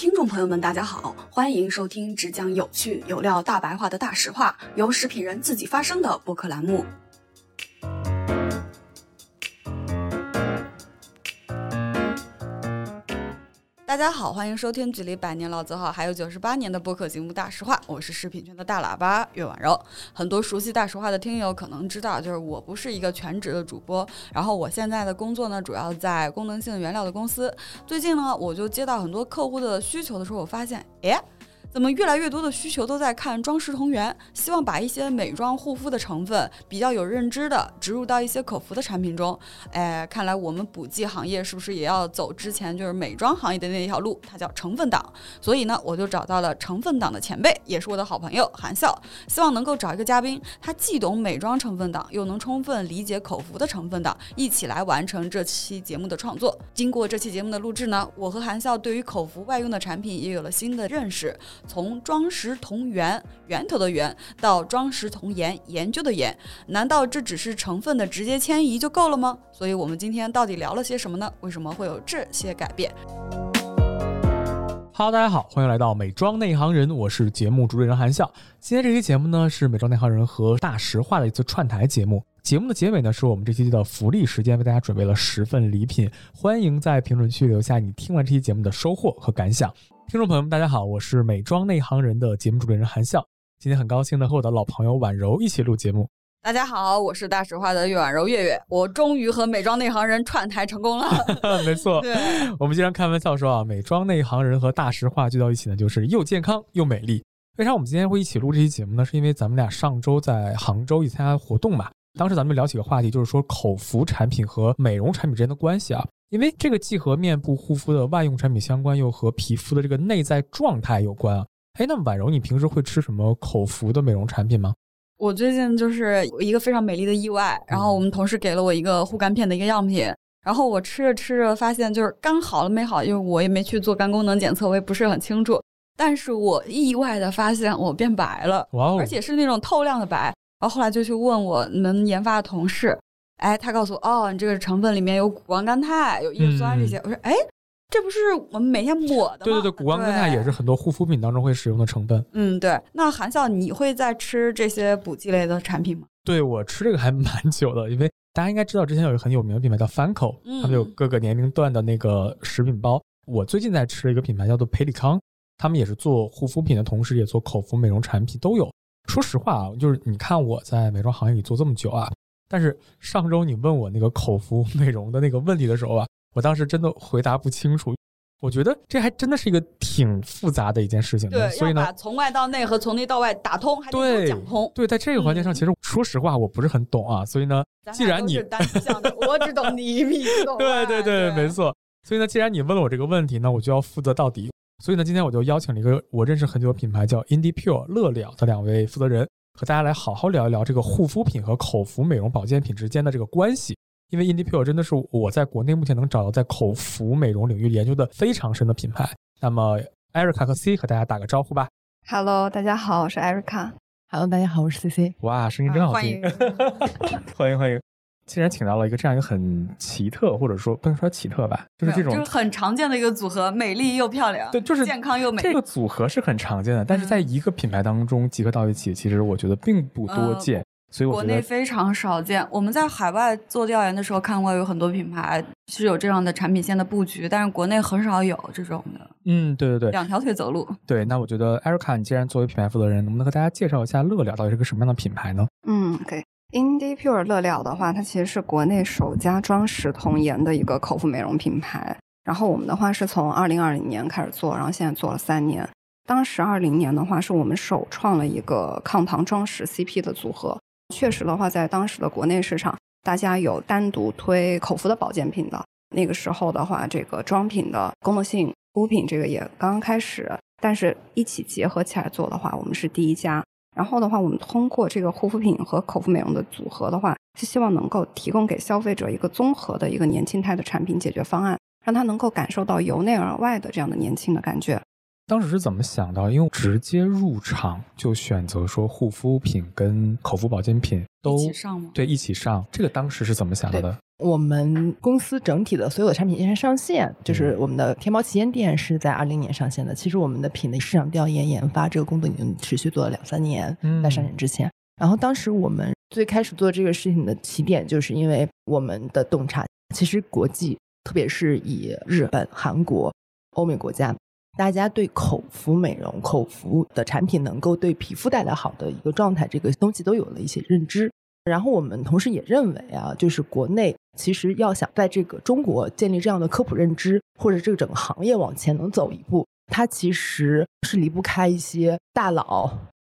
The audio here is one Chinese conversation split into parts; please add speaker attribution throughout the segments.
Speaker 1: 听众朋友们，大家好，欢迎收听只讲有趣有料大白话的大实话，由食品人自己发声的播客栏目。大家好，欢迎收听距离百年老字号还有九十八年的播客节目《大实话》，我是食品圈的大喇叭岳婉柔。很多熟悉《大实话》的听友可能知道，就是我不是一个全职的主播，然后我现在的工作呢，主要在功能性原料的公司。最近呢，我就接到很多客户的需求的时候，我发现，哎。怎么越来越多的需求都在看装饰同源，希望把一些美妆护肤的成分比较有认知的植入到一些口服的产品中。哎，看来我们补剂行业是不是也要走之前就是美妆行业的那一条路？它叫成分党。所以呢，我就找到了成分党的前辈，也是我的好朋友韩笑，希望能够找一个嘉宾，他既懂美妆成分党，又能充分理解口服的成分党，一起来完成这期节目的创作。经过这期节目的录制呢，我和韩笑对于口服外用的产品也有了新的认识。从装石同源源头的源到装石同研研究的研，难道这只是成分的直接迁移就够了吗？所以，我们今天到底聊了些什么呢？为什么会有这些改变
Speaker 2: ？Hello，大家好，欢迎来到美妆内行人，我是节目主持人韩笑。今天这期节目呢，是美妆内行人和大实话的一次串台节目。节目的结尾呢，是我们这期的福利时间，为大家准备了十份礼品，欢迎在评论区留下你听完这期节目的收获和感想。听众朋友们，大家好，我是美妆内行人的节目主持人韩笑。今天很高兴的和我的老朋友婉柔一起录节目。
Speaker 1: 大家好，我是大实话的岳婉柔月月，我终于和美妆内行人串台成功了。
Speaker 2: 没错，
Speaker 1: 对，
Speaker 2: 我们经常开玩笑说啊，美妆内行人和大实话聚到一起呢，就是又健康又美丽。为啥我们今天会一起录这期节目呢？是因为咱们俩上周在杭州一起参加活动嘛。当时咱们聊起个话题，就是说口服产品和美容产品之间的关系啊。因为这个既和面部护肤的外用产品相关，又和皮肤的这个内在状态有关啊。哎，那婉柔，你平时会吃什么口服的美容产品吗？
Speaker 1: 我最近就是一个非常美丽的意外，然后我们同事给了我一个护肝片的一个样品，然后我吃着吃着发现就是肝好了没好，因为我也没去做肝功能检测，我也不是很清楚。但是我意外的发现我变白了，哇哦，而且是那种透亮的白。然后后来就去问我们研发的同事。哎，他告诉我，哦，你这个成分里面有谷胱甘肽、有叶酸这些。我说，哎，这不是我们每天抹的吗？
Speaker 2: 对对对，谷胱甘肽也是很多护肤品当中会使用的成分。
Speaker 1: 嗯，对。那韩笑，你会在吃这些补剂类的产品吗？
Speaker 2: 对我吃这个还蛮 久的，因为大家应该知道，之前有一个很有名的品牌叫 Fanco，他们有各个年龄段的那个食品包。我最近在吃一个品牌叫做培里康，他们也是做护肤品的同时，也做口服美容产品都有。说实话啊，就是你看我在美妆行业里做这么久啊。但是上周你问我那个口服美容的那个问题的时候啊，我当时真的回答不清楚。我觉得这还真的是一个挺复杂的一件事情。
Speaker 1: 对，
Speaker 2: 所以呢，
Speaker 1: 从外到内和从内到外打通，还得讲通。
Speaker 2: 对，在这个环节上，其实说实话，我不是很懂啊。所以呢，既然你
Speaker 1: 单向的，我只懂你，你懂。
Speaker 2: 对对对，没错。所以呢，既然你问了我这个问题，那我就要负责到底。所以呢，今天我就邀请了一个我认识很久的品牌叫 Indie Pure 乐了的两位负责人。和大家来好好聊一聊这个护肤品和口服美容保健品之间的这个关系，因为 Indipure 真的是我在国内目前能找到在口服美容领域研究的非常深的品牌。那么，Erica 和 C 和大家打个招呼吧。
Speaker 3: Hello，大家好，我是 Erica。
Speaker 4: Hello，大家好，我是 CC。
Speaker 2: 哇，声音真好听！欢迎 欢迎。竟然请到了一个这样一个很奇特，或者说不能说奇特吧，就是这种
Speaker 1: 就是很常见的一个组合，美丽又漂亮，
Speaker 2: 对，就是
Speaker 1: 健康又美。
Speaker 2: 这个组合是很常见的，但是在一个品牌当中集合到一起，其实我觉得并不多见。所以我
Speaker 1: 国内非常少见。我们在海外做调研的时候看过，有很多品牌是有这样的产品线的布局，但是国内很少有这种的。
Speaker 2: 嗯，对对对，
Speaker 1: 两条腿走路。
Speaker 2: 对，那我觉得 Erica，你既然作为品牌负责人，能不能和大家介绍一下乐聊到底是个什么样的品牌呢？
Speaker 3: 嗯，可以。Indie Pure 乐了的话，它其实是国内首家装石童颜的一个口服美容品牌。然后我们的话是从二零二零年开始做，然后现在做了三年。当时二零年的话，是我们首创了一个抗糖装石 CP 的组合。确实的话，在当时的国内市场，大家有单独推口服的保健品的。那个时候的话，这个妆品的功能性护肤品这个也刚刚开始，但是一起结合起来做的话，我们是第一家。然后的话，我们通过这个护肤品和口服美容的组合的话，是希望能够提供给消费者一个综合的一个年轻态的产品解决方案，让他能够感受到由内而外的这样的年轻的感觉。
Speaker 2: 当时是怎么想到？因为直接入场就选择说护肤品跟口服保健品都
Speaker 1: 一起上吗？
Speaker 2: 对，一起上。这个当时是怎么想到的？
Speaker 4: 我们公司整体的所有的产品线上线，就是我们的天猫旗舰店是在二零年上线的。其实我们的品类市场调研研发这个工作已经持续做了两三年，在上线之前。然后当时我们最开始做这个事情的起点，就是因为我们的洞察，其实国际，特别是以日本、韩国、欧美国家。大家对口服美容、口服的产品能够对皮肤带来好的一个状态，这个东西都有了一些认知。然后我们同时也认为啊，就是国内其实要想在这个中国建立这样的科普认知，或者这个整个行业往前能走一步，它其实是离不开一些大佬、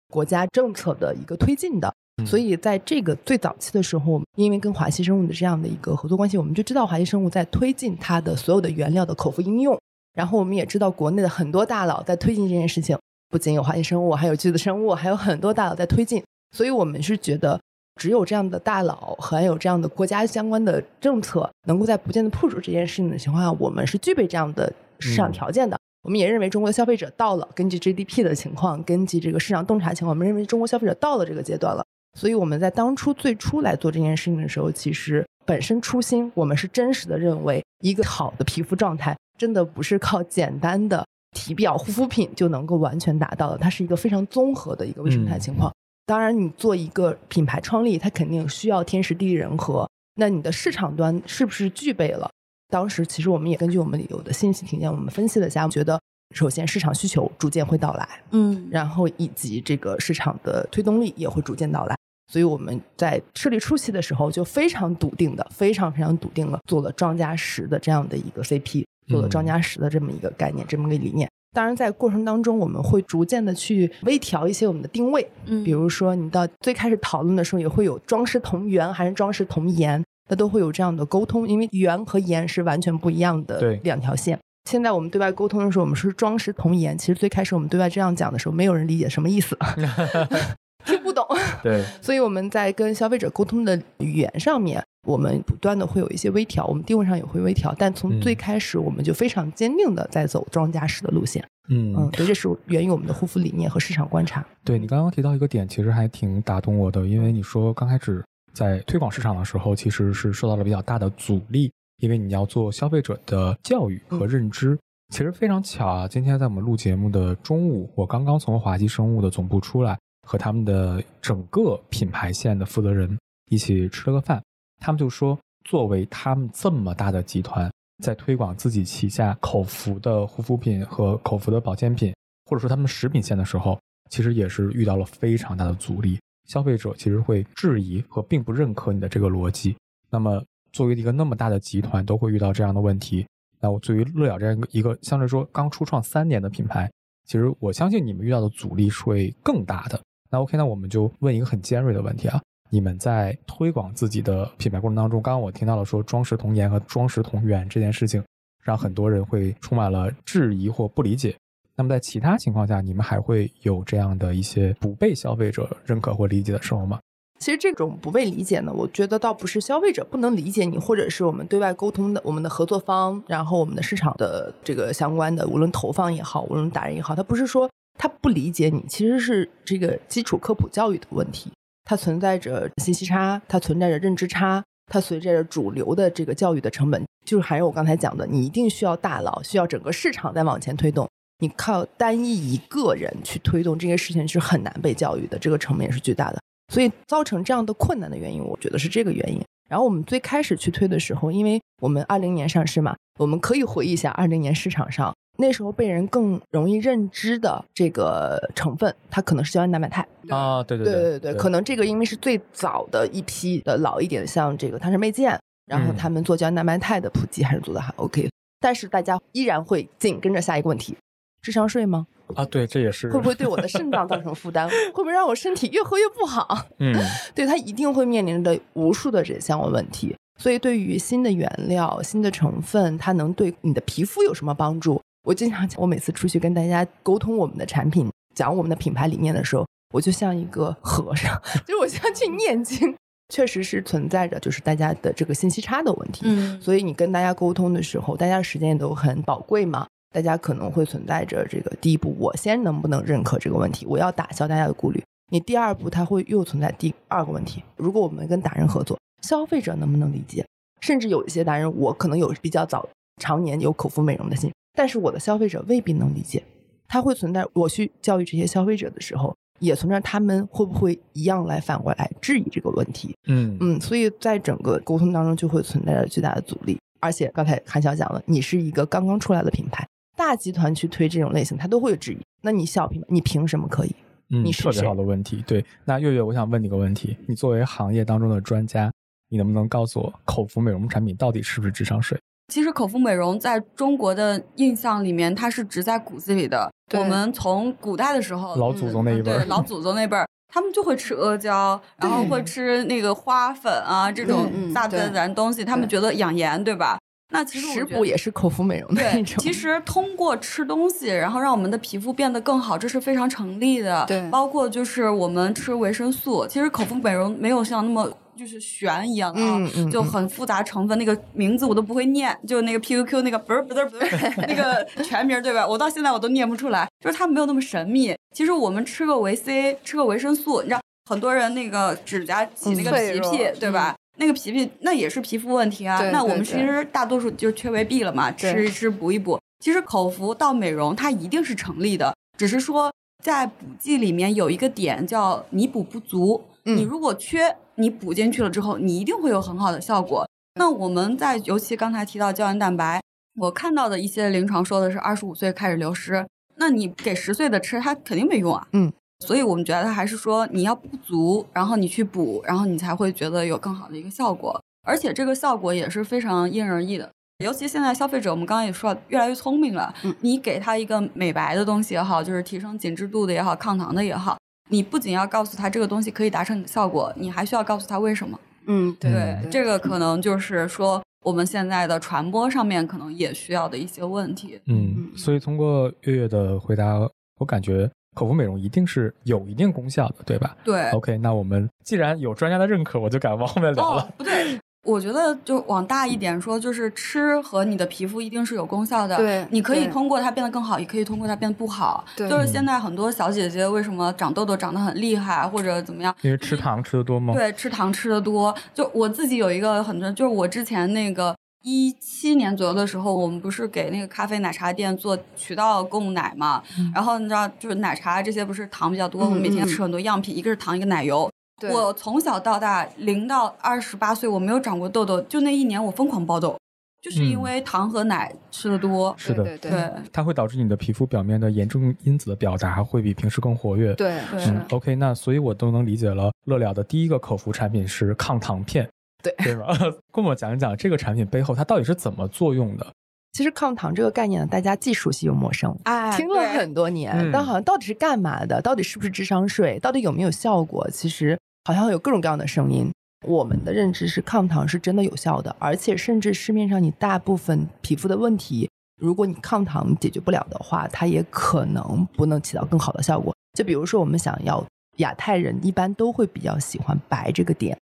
Speaker 4: 国家政策的一个推进的。所以在这个最早期的时候，因为跟华西生物的这样的一个合作关系，我们就知道华西生物在推进它的所有的原料的口服应用。然后我们也知道，国内的很多大佬在推进这件事情，不仅有华西生物，还有巨子生物，还有很多大佬在推进。所以我们是觉得，只有这样的大佬，还有这样的国家相关的政策，能够在不断的 push 这件事情的情况下，我们是具备这样的市场条件的。我们也认为，中国的消费者到了，根据 GDP 的情况，根据这个市场洞察情况，我们认为中国消费者到了这个阶段了。所以我们在当初最初来做这件事情的时候，其实本身初心，我们是真实的认为，一个好的皮肤状态。真的不是靠简单的体表护肤品就能够完全达到的，它是一个非常综合的一个微生态情况。当然，你做一个品牌创立，它肯定需要天时地利人和。那你的市场端是不是具备了？当时其实我们也根据我们有的信息条件，我们分析了一下，觉得首先市场需求逐渐会到来，嗯，然后以及这个市场的推动力也会逐渐到来。所以我们在设立初期的时候就非常笃定的，非常非常笃定了，做了庄家石的这样的一个 CP。做了庄家石的这么一个概念，这么个理念。当然，在过程当中，我们会逐渐的去微调一些我们的定位。嗯，比如说，你到最开始讨论的时候，也会有装饰同源还是装饰同颜，那都会有这样的沟通，因为源和颜是完全不一样的两条线。现在我们对外沟通的时候，我们是装饰同颜。其实最开始我们对外这样讲的时候，没有人理解什么意思。听不懂，
Speaker 2: 对，
Speaker 4: 所以我们在跟消费者沟通的语言上面，我们不断的会有一些微调，我们定位上也会微调，但从最开始我们就非常坚定的在走庄家式的路线，嗯嗯，所以这是源于我们的护肤理念和市场观察。
Speaker 2: 对你刚刚提到一个点，其实还挺打动我的，因为你说刚开始在推广市场的时候，其实是受到了比较大的阻力，因为你要做消费者的教育和认知。其实非常巧啊，今天在我们录节目的中午，我刚刚从华基生物的总部出来。和他们的整个品牌线的负责人一起吃了个饭，他们就说，作为他们这么大的集团，在推广自己旗下口服的护肤品和口服的保健品，或者说他们食品线的时候，其实也是遇到了非常大的阻力。消费者其实会质疑和并不认可你的这个逻辑。那么，作为一个那么大的集团，都会遇到这样的问题。那我作为乐雅这样一个相对说刚初创三年的品牌，其实我相信你们遇到的阻力是会更大的。那 OK，那我们就问一个很尖锐的问题啊！你们在推广自己的品牌过程当中，刚刚我听到了说装饰童颜和装饰童源这件事情，让很多人会充满了质疑或不理解。那么在其他情况下，你们还会有这样的一些不被消费者认可或理解的时候吗？
Speaker 4: 其实这种不被理解呢，我觉得倒不是消费者不能理解你，或者是我们对外沟通的我们的合作方，然后我们的市场的这个相关的，无论投放也好，无论达人也好，他不是说。他不理解你，其实是这个基础科普教育的问题。它存在着信息差，它存在着认知差，它随着主流的这个教育的成本，就是还是我刚才讲的，你一定需要大佬，需要整个市场在往前推动。你靠单一一个人去推动这些事情是很难被教育的，这个成本也是巨大的。所以造成这样的困难的原因，我觉得是这个原因。然后我们最开始去推的时候，因为我们二零年上市嘛，我们可以回忆一下二零年市场上。那时候被人更容易认知的这个成分，它可能是胶原蛋白肽
Speaker 2: 啊，对
Speaker 4: 对对对对，可能这个因为是最早的一批的老一点，像这个汤臣倍健，然后他们做胶原蛋白肽的普及还是做的还 OK，但是大家依然会紧跟着下一个问题：智商税吗？
Speaker 2: 啊，对，这也是
Speaker 4: 会不会对我的肾脏造成负担？会不会让我身体越喝越不好？嗯，对它一定会面临着无数的这相关问题。所以对于新的原料、新的成分，它能对你的皮肤有什么帮助？我经常讲，我每次出去跟大家沟通我们的产品、讲我们的品牌理念的时候，我就像一个和尚，就是我像去念经。确实是存在着，就是大家的这个信息差的问题。嗯，所以你跟大家沟通的时候，大家的时间也都很宝贵嘛。大家可能会存在着这个第一步，我先能不能认可这个问题，我要打消大家的顾虑。你第二步，它会又存在第二个问题：如果我们跟达人合作，消费者能不能理解？甚至有一些达人，我可能有比较早常年有口服美容的心，但是我的消费者未必能理解。它会存在我去教育这些消费者的时候，也存在他们会不会一样来反过来质疑这个问题？
Speaker 2: 嗯
Speaker 4: 嗯，所以在整个沟通当中就会存在着巨大的阻力。而且刚才韩晓讲了，你是一个刚刚出来的品牌，大集团去推这种类型，他都会有质疑。那你小品牌，你凭什么可以？
Speaker 2: 嗯，
Speaker 4: 你是
Speaker 2: 特别好的问题。对，那月月，我想问你个问题：你作为行业当中的专家，你能不能告诉我，口服美容产品到底是不是智商税？
Speaker 1: 其实口服美容在中国的印象里面，它是植在骨子里的。我们从古代的时候，
Speaker 2: 老祖宗那一辈，
Speaker 1: 对老祖宗那辈儿。他们就会吃阿胶，然后会吃那个花粉啊，这种大自然的东西，他们觉得养颜，对吧？那其实
Speaker 4: 食补也是口服美容的一种。
Speaker 1: 其实通过吃东西，然后让我们的皮肤变得更好，这是非常成立的。
Speaker 3: 对，
Speaker 1: 包括就是我们吃维生素，其实口服美容没有像那么就是玄一样啊，就很复杂成分，那个名字我都不会念，就那个 PQQ 那个不是不是不是 那个全名对吧？我到现在我都念不出来，就是它没有那么神秘。其实我们吃个维 C，吃个维生素，你知道很多人那个指甲起那个皮皮，对吧？那个皮皮那也是皮肤问题啊。那我们其实大多数就是缺维 B 了嘛，吃一吃补一补。其实口服到美容它一定是成立的，只是说在补剂里面有一个点叫弥补不足。你如果缺，你补进去了之后，你一定会有很好的效果。那我们在尤其刚才提到胶原蛋白，我看到的一些临床说的是二十五岁开始流失，那你给十岁的吃，它肯定没用啊。
Speaker 4: 嗯。
Speaker 1: 所以我们觉得还是说你要不足，然后你去补，然后你才会觉得有更好的一个效果。而且这个效果也是非常因人而异的。尤其现在消费者，我们刚刚也说越来越聪明了。嗯，你给他一个美白的东西也好，就是提升紧致度的也好，抗糖的也好，你不仅要告诉他这个东西可以达成你的效果，你还需要告诉他为什么。
Speaker 3: 嗯，
Speaker 1: 对，这个可能就是说我们现在的传播上面可能也需要的一些问题。
Speaker 2: 嗯，所以通过月月的回答，我感觉。口服美容一定是有一定功效的，对吧？
Speaker 1: 对。
Speaker 2: OK，那我们既然有专家的认可，我就敢往后面聊了。
Speaker 1: 不对，我觉得就往大一点说，就是吃和你的皮肤一定是有功效的。
Speaker 3: 对，
Speaker 1: 你可以通过它变得更好，也可以通过它变得不好。
Speaker 3: 对。
Speaker 1: 就是现在很多小姐姐为什么长痘痘长得很厉害，或者怎么样？
Speaker 2: 因为吃糖吃的多吗？
Speaker 1: 对，吃糖吃的多。就我自己有一个很多，就是我之前那个。一七年左右的时候，我们不是给那个咖啡奶茶店做渠道供奶嘛？然后你知道，就是奶茶这些不是糖比较多，我们每天吃很多样品，一个是糖，一个奶油。我从小到大，零到二十八岁，我没有长过痘痘，就那一年我疯狂爆痘，就是因为糖和奶吃的多。
Speaker 2: 是的，
Speaker 3: 对对，
Speaker 2: 它会导致你的皮肤表面的炎症因子的表达会比平时更活跃。
Speaker 3: 对，
Speaker 1: 嗯
Speaker 2: ，OK，那所以我都能理解了。乐了的第一个口服产品是抗糖片。
Speaker 4: 对
Speaker 2: 对吧？跟我讲一讲这个产品背后它到底是怎么作用的？
Speaker 4: 其实抗糖这个概念呢，大家既熟悉又陌生。
Speaker 1: 哎，
Speaker 4: 听了很多年，但好像到底是干嘛的？到底是不是智商税？到底有没有效果？其实好像有各种各样的声音。我们的认知是抗糖是真的有效的，而且甚至市面上你大部分皮肤的问题，如果你抗糖解决不了的话，它也可能不能起到更好的效果。就比如说我们想要亚太人一般都会比较喜欢白这个点。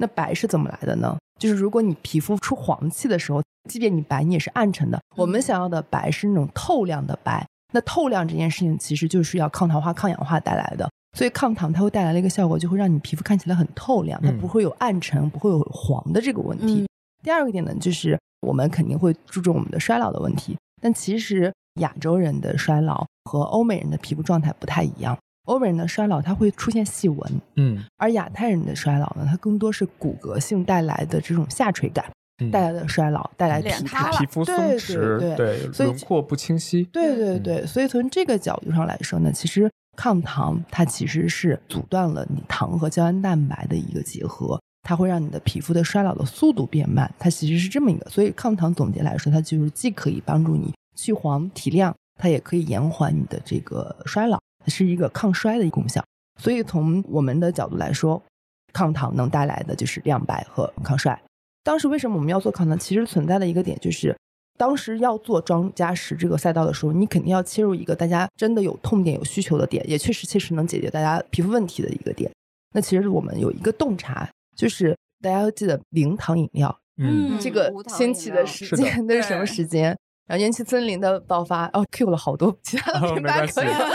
Speaker 4: 那白是怎么来的呢？就是如果你皮肤出黄气的时候，即便你白，你也是暗沉的。我们想要的白是那种透亮的白。那透亮这件事情其实就是要抗糖化、抗氧化带来的。所以抗糖它会带来了一个效果，就会让你皮肤看起来很透亮，它不会有暗沉、不会有黄的这个问题。第二个点呢，就是我们肯定会注重我们的衰老的问题。但其实亚洲人的衰老和欧美人的皮肤状态不太一样。欧美人的衰老，它会出现细纹，
Speaker 2: 嗯，
Speaker 4: 而亚太人的衰老呢，它更多是骨骼性带来的这种下垂感带来的衰老，带来疲
Speaker 1: 态、
Speaker 2: 皮肤松弛，对，轮廓不清晰，
Speaker 4: 对对对。所以从这个角度上来说呢，其实抗糖它其实是阻断了你糖和胶原蛋白的一个结合，它会让你的皮肤的衰老的速度变慢，它其实是这么一个。所以抗糖总结来说，它就是既可以帮助你去黄提亮，它也可以延缓你的这个衰老。是一个抗衰的功效，所以从我们的角度来说，抗糖能带来的就是亮白和抗衰。当时为什么我们要做抗糖？其实存在的一个点就是，当时要做庄家石这个赛道的时候，你肯定要切入一个大家真的有痛点、有需求的点，也确实切实能解决大家皮肤问题的一个点。那其实我们有一个洞察，就是大家要记得零糖饮料，
Speaker 2: 嗯，
Speaker 4: 这个兴起的时间那是什么时间？然后元气森林的爆发，哦，Q 了好多其他的品牌可以，然后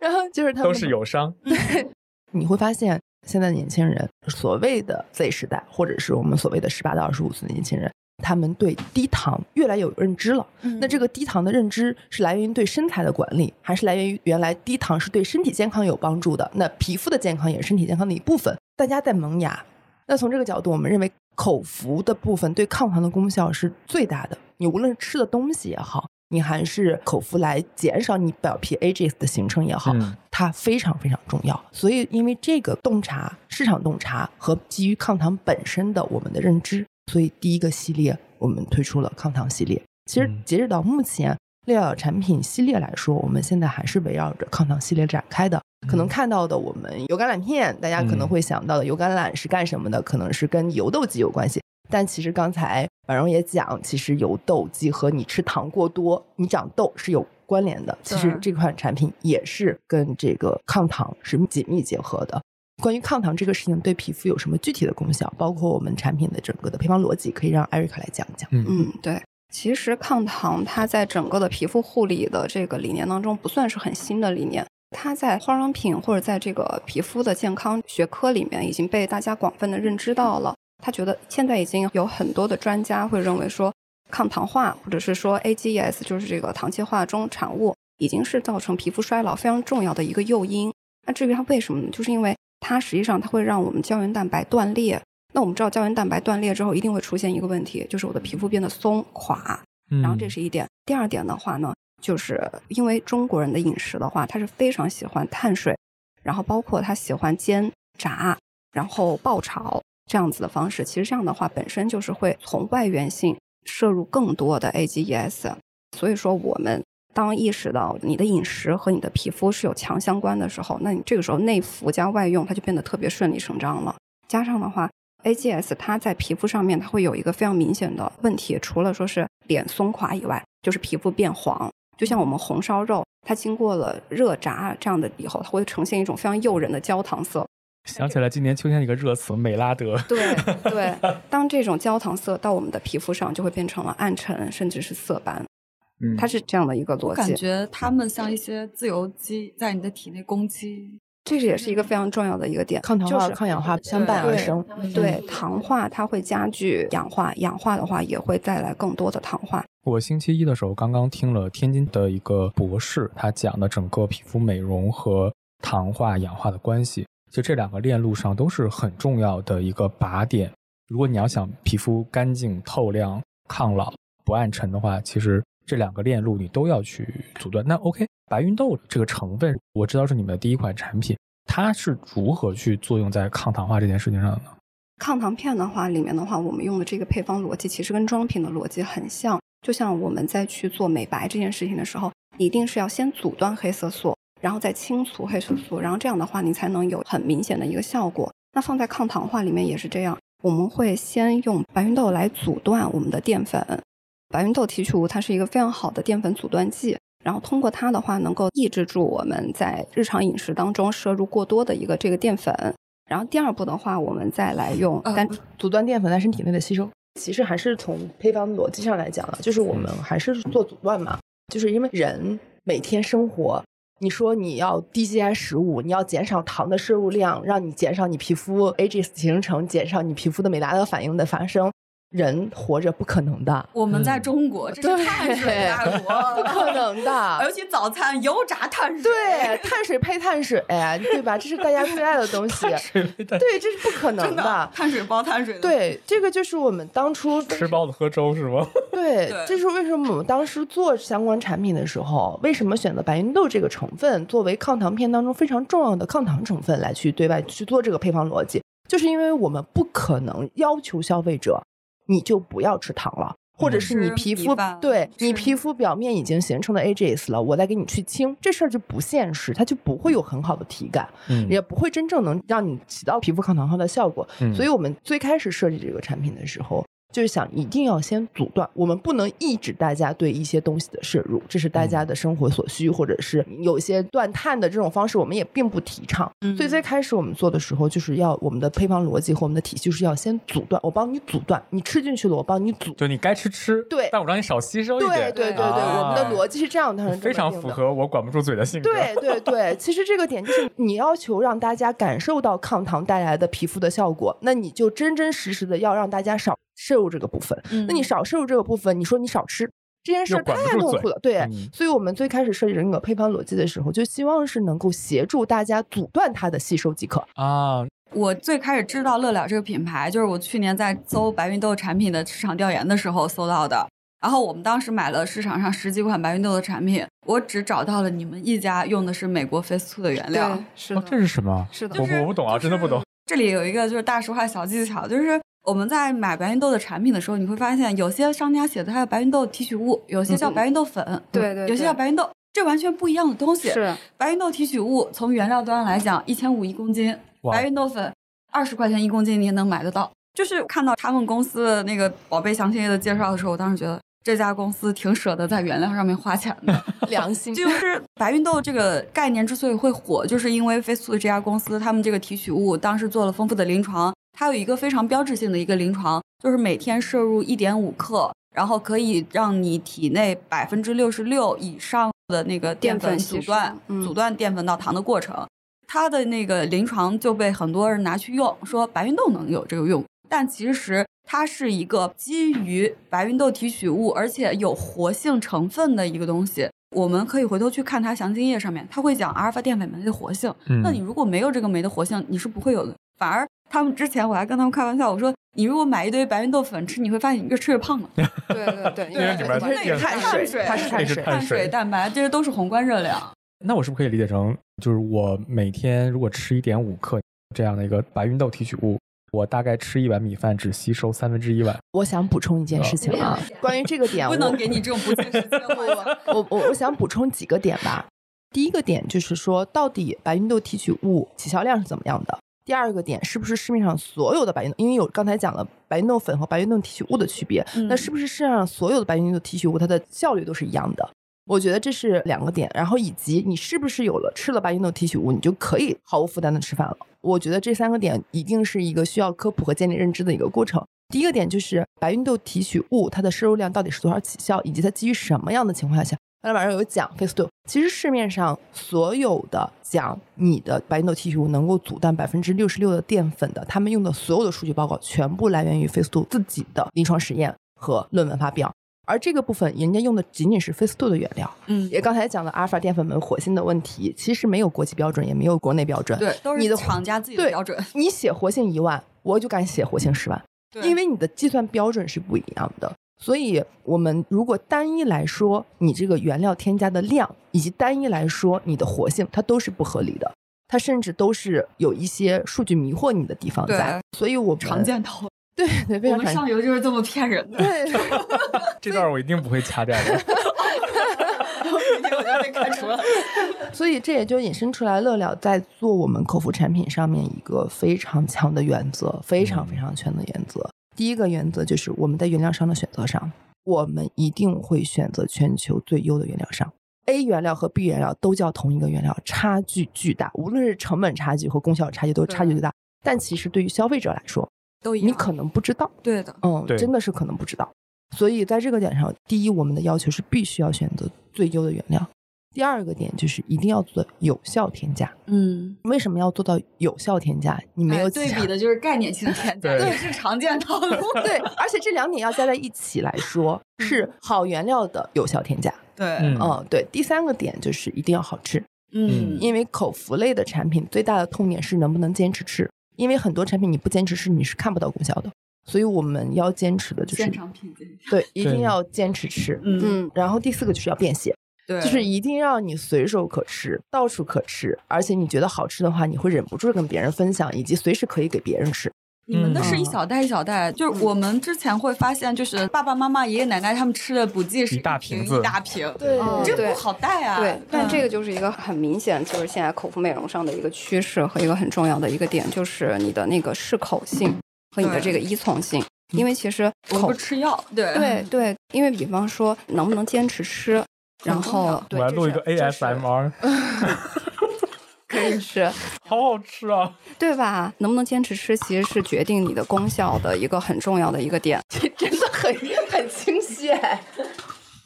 Speaker 4: 然后就是他们
Speaker 2: 都是友商，
Speaker 4: 对，你会发现现在年轻人所谓的 Z 时代，或者是我们所谓的十八到二十五岁的年轻人，他们对低糖越来越有认知了。那这个低糖的认知是来源于对身材的管理，还是来源于原来低糖是对身体健康有帮助的？那皮肤的健康也是身体健康的一部分。大家在萌芽，那从这个角度，我们认为口服的部分对抗糖的功效是最大的。你无论吃的东西也好，你还是口服来减少你表皮 ages 的形成也好，它非常非常重要。所以，因为这个洞察市场洞察和基于抗糖本身的我们的认知，所以第一个系列我们推出了抗糖系列。其实截止到目前，六药产品系列来说，我们现在还是围绕着抗糖系列展开的。可能看到的我们油橄榄片，大家可能会想到的油橄榄是干什么的？可能是跟油痘肌有关系。但其实刚才婉容也讲，其实油痘肌和你吃糖过多，你长痘是有关联的。其实这款产品也是跟这个抗糖是紧密结合的。关于抗糖这个事情对皮肤有什么具体的功效，包括我们产品的整个的配方逻辑，可以让艾瑞克来讲一讲。
Speaker 3: 嗯，对，其实抗糖它在整个的皮肤护理的这个理念当中不算是很新的理念，它在化妆品或者在这个皮肤的健康学科里面已经被大家广泛的认知到了。他觉得现在已经有很多的专家会认为说，抗糖化或者是说 AGEs 就是这个糖基化中产物，已经是造成皮肤衰老非常重要的一个诱因。那至于它为什么呢？就是因为它实际上它会让我们胶原蛋白断裂。那我们知道胶原蛋白断裂之后，一定会出现一个问题，就是我的皮肤变得松垮。然后这是一点。第二点的话呢，就是因为中国人的饮食的话，他是非常喜欢碳水，然后包括他喜欢煎炸，然后爆炒。这样子的方式，其实这样的话本身就是会从外源性摄入更多的 AGEs，所以说我们当意识到你的饮食和你的皮肤是有强相关的时候，那你这个时候内服加外用，它就变得特别顺理成章了。加上的话，A G S 它在皮肤上面它会有一个非常明显的问题，除了说是脸松垮以外，就是皮肤变黄，就像我们红烧肉，它经过了热炸这样的以后，它会呈现一种非常诱人的焦糖色。
Speaker 2: 想起来今年秋天一个热词“美拉德”。
Speaker 3: 对对，当这种焦糖色到我们的皮肤上，就会变成了暗沉，甚至是色斑。嗯，它是这样的一个逻辑。
Speaker 1: 感觉它们像一些自由基，在你的体内攻击。
Speaker 3: 这是也是一个非常重要的一个点。
Speaker 4: 抗糖化、抗氧化相伴而生。
Speaker 3: 对，糖化它会加剧氧化，氧化的话也会带来更多的糖化。
Speaker 2: 我星期一的时候刚刚听了天津的一个博士，他讲的整个皮肤美容和糖化、氧化的关系。就这两个链路上都是很重要的一个靶点。如果你要想皮肤干净透亮、抗老不暗沉的话，其实这两个链路你都要去阻断。那 OK，白芸豆这个成分我知道是你们的第一款产品，它是如何去作用在抗糖化这件事情上的呢？
Speaker 3: 抗糖片的话，里面的话，我们用的这个配方逻辑其实跟妆品的逻辑很像。就像我们在去做美白这件事情的时候，一定是要先阻断黑色素。然后再清除黑色素，然后这样的话你才能有很明显的一个效果。那放在抗糖化里面也是这样，我们会先用白芸豆来阻断我们的淀粉。白芸豆提取物它是一个非常好的淀粉阻断剂，然后通过它的话能够抑制住我们在日常饮食当中摄入过多的一个这个淀粉。然后第二步的话，我们再来用单
Speaker 4: 阻断淀粉在身体内的吸收。其实还是从配方逻辑上来讲了，就是我们还是做阻断嘛，就是因为人每天生活。你说你要低 GI 食物，你要减少糖的摄入量，让你减少你皮肤 ages 形成，减少你皮肤的美拉德反应的发生。人活着不可能的。
Speaker 1: 我们在中国，这是碳水大国，
Speaker 4: 不可能的。
Speaker 1: 尤其早餐油炸碳水，
Speaker 4: 对，碳水配碳水，对吧？这是大家最爱的东西。
Speaker 2: 碳水配碳，
Speaker 4: 对，这是不可能
Speaker 1: 的。碳水包碳水，
Speaker 4: 对，这个就是我们当初
Speaker 2: 吃包子喝粥是吗？
Speaker 4: 对，这是为什么我们当时做相关产品的时候，为什么选择白芸豆这个成分作为抗糖片当中非常重要的抗糖成分来去对外去做这个配方逻辑，就是因为我们不可能要求消费者。你就不要吃糖了，或者是你皮肤对你皮肤表面已经形成的 AGS 了，我再给你去清，这事儿就不现实，它就不会有很好的体感，也不会真正能让你起到皮肤抗糖化的效果。所以我们最开始设计这个产品的时候，就是想一定要先阻断，我们不能抑制大家对一些东西的摄入，这是大家的生活所需，或者是有些断碳的这种方式，我们也并不提倡。所以最开始我们做的时候，就是要我们的配方逻辑和我们的体系，就是要先阻断，我帮你阻断，你吃进去了，我帮你阻，
Speaker 2: 就你该吃吃，
Speaker 4: 对，
Speaker 2: 但我让你少吸收一
Speaker 4: 点。对对对对，我们的逻辑是这样的，
Speaker 2: 非常符合我管不住嘴的性格。
Speaker 4: 对对对，其实这个点就是你要求让大家感受到抗糖带来的皮肤的效果，那你就真真实实的要让大家少。摄入这个部分，那你少摄入这个部分，你说你少吃这件事太痛苦了，对。所以我们最开始设计人格配方逻辑的时候，就希望是能够协助大家阻断它的吸收即可
Speaker 2: 啊。
Speaker 1: 我最开始知道乐了这个品牌，就是我去年在搜白芸豆产品的市场调研的时候搜到的。然后我们当时买了市场上十几款白芸豆的产品，我只找到了你们一家用的是美国 Face Two 的原料，
Speaker 3: 是的，
Speaker 2: 这是什么？
Speaker 3: 是的，
Speaker 2: 我我不懂啊，真的不懂。
Speaker 1: 这里有一个就是大实话小技巧，就是。我们在买白芸豆的产品的时候，你会发现有些商家写的它有白芸豆提取物，有些叫白芸豆粉，
Speaker 3: 对对，
Speaker 1: 有些叫白芸豆，这完全不一样的东西。
Speaker 3: 是
Speaker 1: 白芸豆提取物，从原料端来讲，一千五一公斤；白芸豆粉，二十块钱一公斤，你也能买得到。就是看到他们公司的那个宝贝详情页的介绍的时候，我当时觉得这家公司挺舍得在原料上面花钱的，
Speaker 4: 良心。
Speaker 1: 就是白芸豆这个概念之所以会火，就是因为飞速的这家公司，他们这个提取物当时做了丰富的临床。它有一个非常标志性的一个临床，就是每天摄入一点五克，然后可以让你体内百分之六十六以上的那个淀粉阻断阻断淀粉到糖的过程。它的那个临床就被很多人拿去用，说白芸豆能有这个用，但其实它是一个基于白芸豆提取物，而且有活性成分的一个东西。我们可以回头去看它详情页上面，它会讲阿尔法淀粉酶的活性。那你如果没有这个酶的活性，你是不会有的，反而。他们之前我还跟他们开玩笑，我说你如果买一堆白芸豆粉吃，你会发现你越吃越胖了。
Speaker 3: 对 对对，因为
Speaker 2: 里面
Speaker 3: 它
Speaker 4: 是碳水，它是碳水、
Speaker 2: 碳
Speaker 1: 水、蛋白，这些都是宏观热量。
Speaker 2: 那我是不是可以理解成，就是我每天如果吃一点五克这样的一个白芸豆提取物，我大概吃一碗米饭只吸收三分之一碗？
Speaker 4: 我想补充一件事情啊，关于这个点，
Speaker 1: 不能给你这种不切实际的
Speaker 4: 我我我想补充几个点吧。第一个点就是说，到底白芸豆提取物起效量是怎么样的？第二个点是不是市面上所有的白芸豆，因为有刚才讲了白芸豆粉和白芸豆提取物的区别，那是不是市面上所有的白芸豆提取物它的效率都是一样的？我觉得这是两个点，然后以及你是不是有了吃了白芸豆提取物，你就可以毫无负担的吃饭了？我觉得这三个点一定是一个需要科普和建立认知的一个过程。第一个点就是白芸豆提取物它的摄入量到底是多少起效，以及它基于什么样的情况下？刚才晚上有讲 Face Two，其实市面上所有的讲你的白芸豆提取物能够阻断百分之六十六的淀粉的，他们用的所有的数据报告全部来源于 Face Two 自己的临床实验和论文发表，而这个部分人家用的仅仅是 Face Two 的原料。
Speaker 1: 嗯，
Speaker 4: 也刚才讲的阿尔法淀粉酶活性的问题，其实没有国际标准，也没有国内标准。
Speaker 1: 对，都是你的厂家自己的标准。
Speaker 4: 你写活性一万，我就敢写活性十万，因为你的计算标准是不一样的。所以，我们如果单一来说，你这个原料添加的量，以及单一来说你的活性，它都是不合理的，它甚至都是有一些数据迷惑你的地方在。所以，我们
Speaker 1: 常见到，
Speaker 4: 对对，非常常见。我
Speaker 1: 们上游就是这么骗人的。
Speaker 4: 对，
Speaker 2: 这段我一定不会掐掉的。
Speaker 1: 我就被开除了。
Speaker 4: 所以，这也就引申出来，乐了在做我们口服产品上面一个非常强的原则，非常非常全的原则。第一个原则就是我们在原料商的选择上，我们一定会选择全球最优的原料商。A 原料和 B 原料都叫同一个原料，差距巨大，无论是成本差距和功效差距都差距巨大。但其实对于消费者来说，
Speaker 1: 都
Speaker 4: 你可能不知道。
Speaker 1: 对的，
Speaker 4: 嗯，真的是可能不知道。所以在这个点上，第一，我们的要求是必须要选择最优的原料。第二个点就是一定要做有效添加。
Speaker 1: 嗯，
Speaker 4: 为什么要做到有效添加？你没有
Speaker 1: 对比的就是概念性添 加，对是常见套路。
Speaker 4: 对，而且这两点要加在一起来说，是好原料的有效添加。
Speaker 1: 对，
Speaker 4: 嗯，对。第三个点就是一定要好吃。
Speaker 1: 嗯，
Speaker 4: 因为口服类的产品最大的痛点是能不能坚持吃，因为很多产品你不坚持吃你是看不到功效的。所以我们要坚持的就是
Speaker 1: 现场品
Speaker 4: 对，一定要坚持吃。
Speaker 1: 嗯，
Speaker 4: 然后第四个就是要便携。
Speaker 1: 对，
Speaker 4: 就是一定要你随手可吃，到处可吃，而且你觉得好吃的话，你会忍不住跟别人分享，以及随时可以给别人吃。
Speaker 1: 你们的是一小袋一小袋，就是我们之前会发现，就是爸爸妈妈、爷爷奶奶他们吃的补剂是
Speaker 2: 一大
Speaker 1: 瓶，一大瓶，
Speaker 3: 对，
Speaker 1: 这个不好带啊。
Speaker 3: 对，但这个就是一个很明显，就是现在口服美容上的一个趋势和一个很重要的一个点，就是你的那个适口性和你的这个依从性。因为其实
Speaker 1: 我不吃药，对
Speaker 3: 对对，因为比方说能不能坚持吃，然后
Speaker 2: 我来录一个 ASMR，
Speaker 3: 可以吃，
Speaker 2: 好好吃啊，
Speaker 3: 对吧？能不能坚持吃，其实是决定你的功效的一个很重要的一个点。
Speaker 4: 真的很很清晰。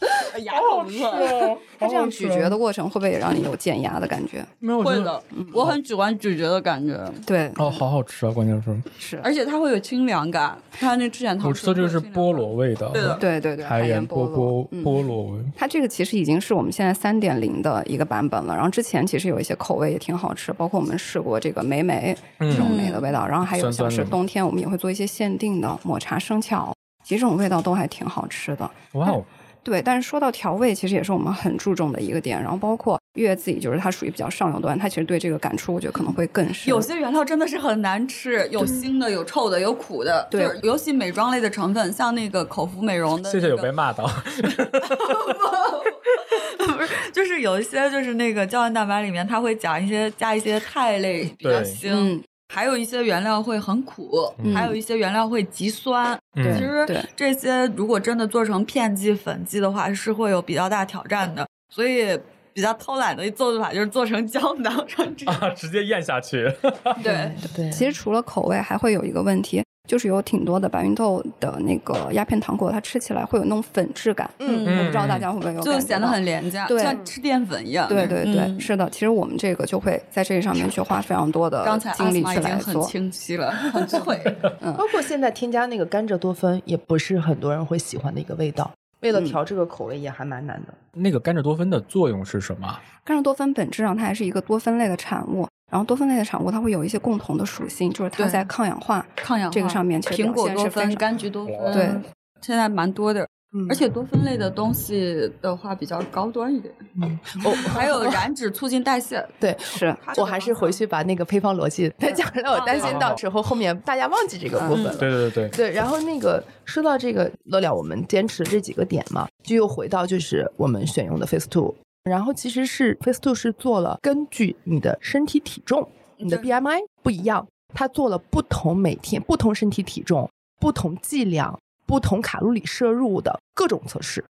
Speaker 1: 牙口不错，
Speaker 3: 它这样咀嚼的过程会不会也让你有减压的感觉？
Speaker 2: 没有，
Speaker 1: 会的。我很喜欢咀嚼的感觉。
Speaker 3: 对，
Speaker 2: 哦，好好吃啊！关键是
Speaker 3: 是，
Speaker 1: 而且它会有清凉感。它那之前
Speaker 2: 我吃的这个是菠萝味的，
Speaker 1: 对的，
Speaker 3: 对对对，
Speaker 2: 海盐菠
Speaker 3: 菠
Speaker 2: 菠萝味。
Speaker 3: 它这个其实已经是我们现在三点零的一个版本了。然后之前其实有一些口味也挺好吃，包括我们试过这个莓莓这种梅的味道，然后还有像是冬天我们也会做一些限定的抹茶生巧，其实这种味道都还挺好吃的。
Speaker 2: 哇哦！
Speaker 3: 对，但是说到调味，其实也是我们很注重的一个点。然后包括月自己，就是它属于比较上游端，它其实对这个感触，我觉得可能会更深。
Speaker 1: 有些原料真的是很难吃，有腥的，有臭的，有苦的。
Speaker 3: 对，
Speaker 1: 尤其美妆类的成分，像那个口服美容的。
Speaker 2: 谢谢有被骂到。
Speaker 1: 不是，就是有一些，就是那个胶原蛋白里面，它会讲一些加一些肽类，比较腥。还有一些原料会很苦，还有一些原料会极酸。其实这些如果真的做成片剂、粉剂的话，是会有比较大挑战的。所以比较偷懒的做法就是做成胶囊，
Speaker 2: 直接咽下去。
Speaker 1: 对
Speaker 4: 对，
Speaker 3: 其实除了口味，还会有一个问题。就是有挺多的白芸豆的那个鸦片糖果，它吃起来会有那种粉质感。
Speaker 1: 嗯，
Speaker 3: 我不知道大家会不会有，
Speaker 1: 就显得很廉价，
Speaker 3: 对，
Speaker 1: 像吃淀粉一样。
Speaker 3: 对对对，是的。其实我们这个就会在这个上面去花非常多的精力去来做。
Speaker 1: 很清晰了，很脆。
Speaker 3: 嗯，
Speaker 4: 包括现在添加那个甘蔗多酚，也不是很多人会喜欢的一个味道。为了调这个口味也还蛮难的。
Speaker 2: 那个甘蔗多酚的作用是什么？
Speaker 3: 甘蔗多酚本质上它还是一个多酚类的产物，然后多酚类的产物它会有一些共同的属性，就是它在抗氧化、
Speaker 1: 抗氧化
Speaker 3: 这个上面，
Speaker 1: 苹果多酚、柑橘多酚，
Speaker 3: 对，
Speaker 1: 现在蛮多的。而且多酚类的东西的话比较高端一点，嗯，哦，还有燃脂促进代谢，
Speaker 4: 对，
Speaker 3: 是
Speaker 4: 我还是回去把那个配方逻辑再讲出来，我担心到时候后面大家忘记这个部分了。
Speaker 2: 对对对
Speaker 4: 对，然后那个说到这个乐了，我们坚持这几个点嘛，就又回到就是我们选用的 Face Two，然后其实是 Face Two 是做了根据你的身体体重、你的 BMI 不一样，它做了不同每天不同身体体重、不同剂量。不同卡路里摄入的各种测试，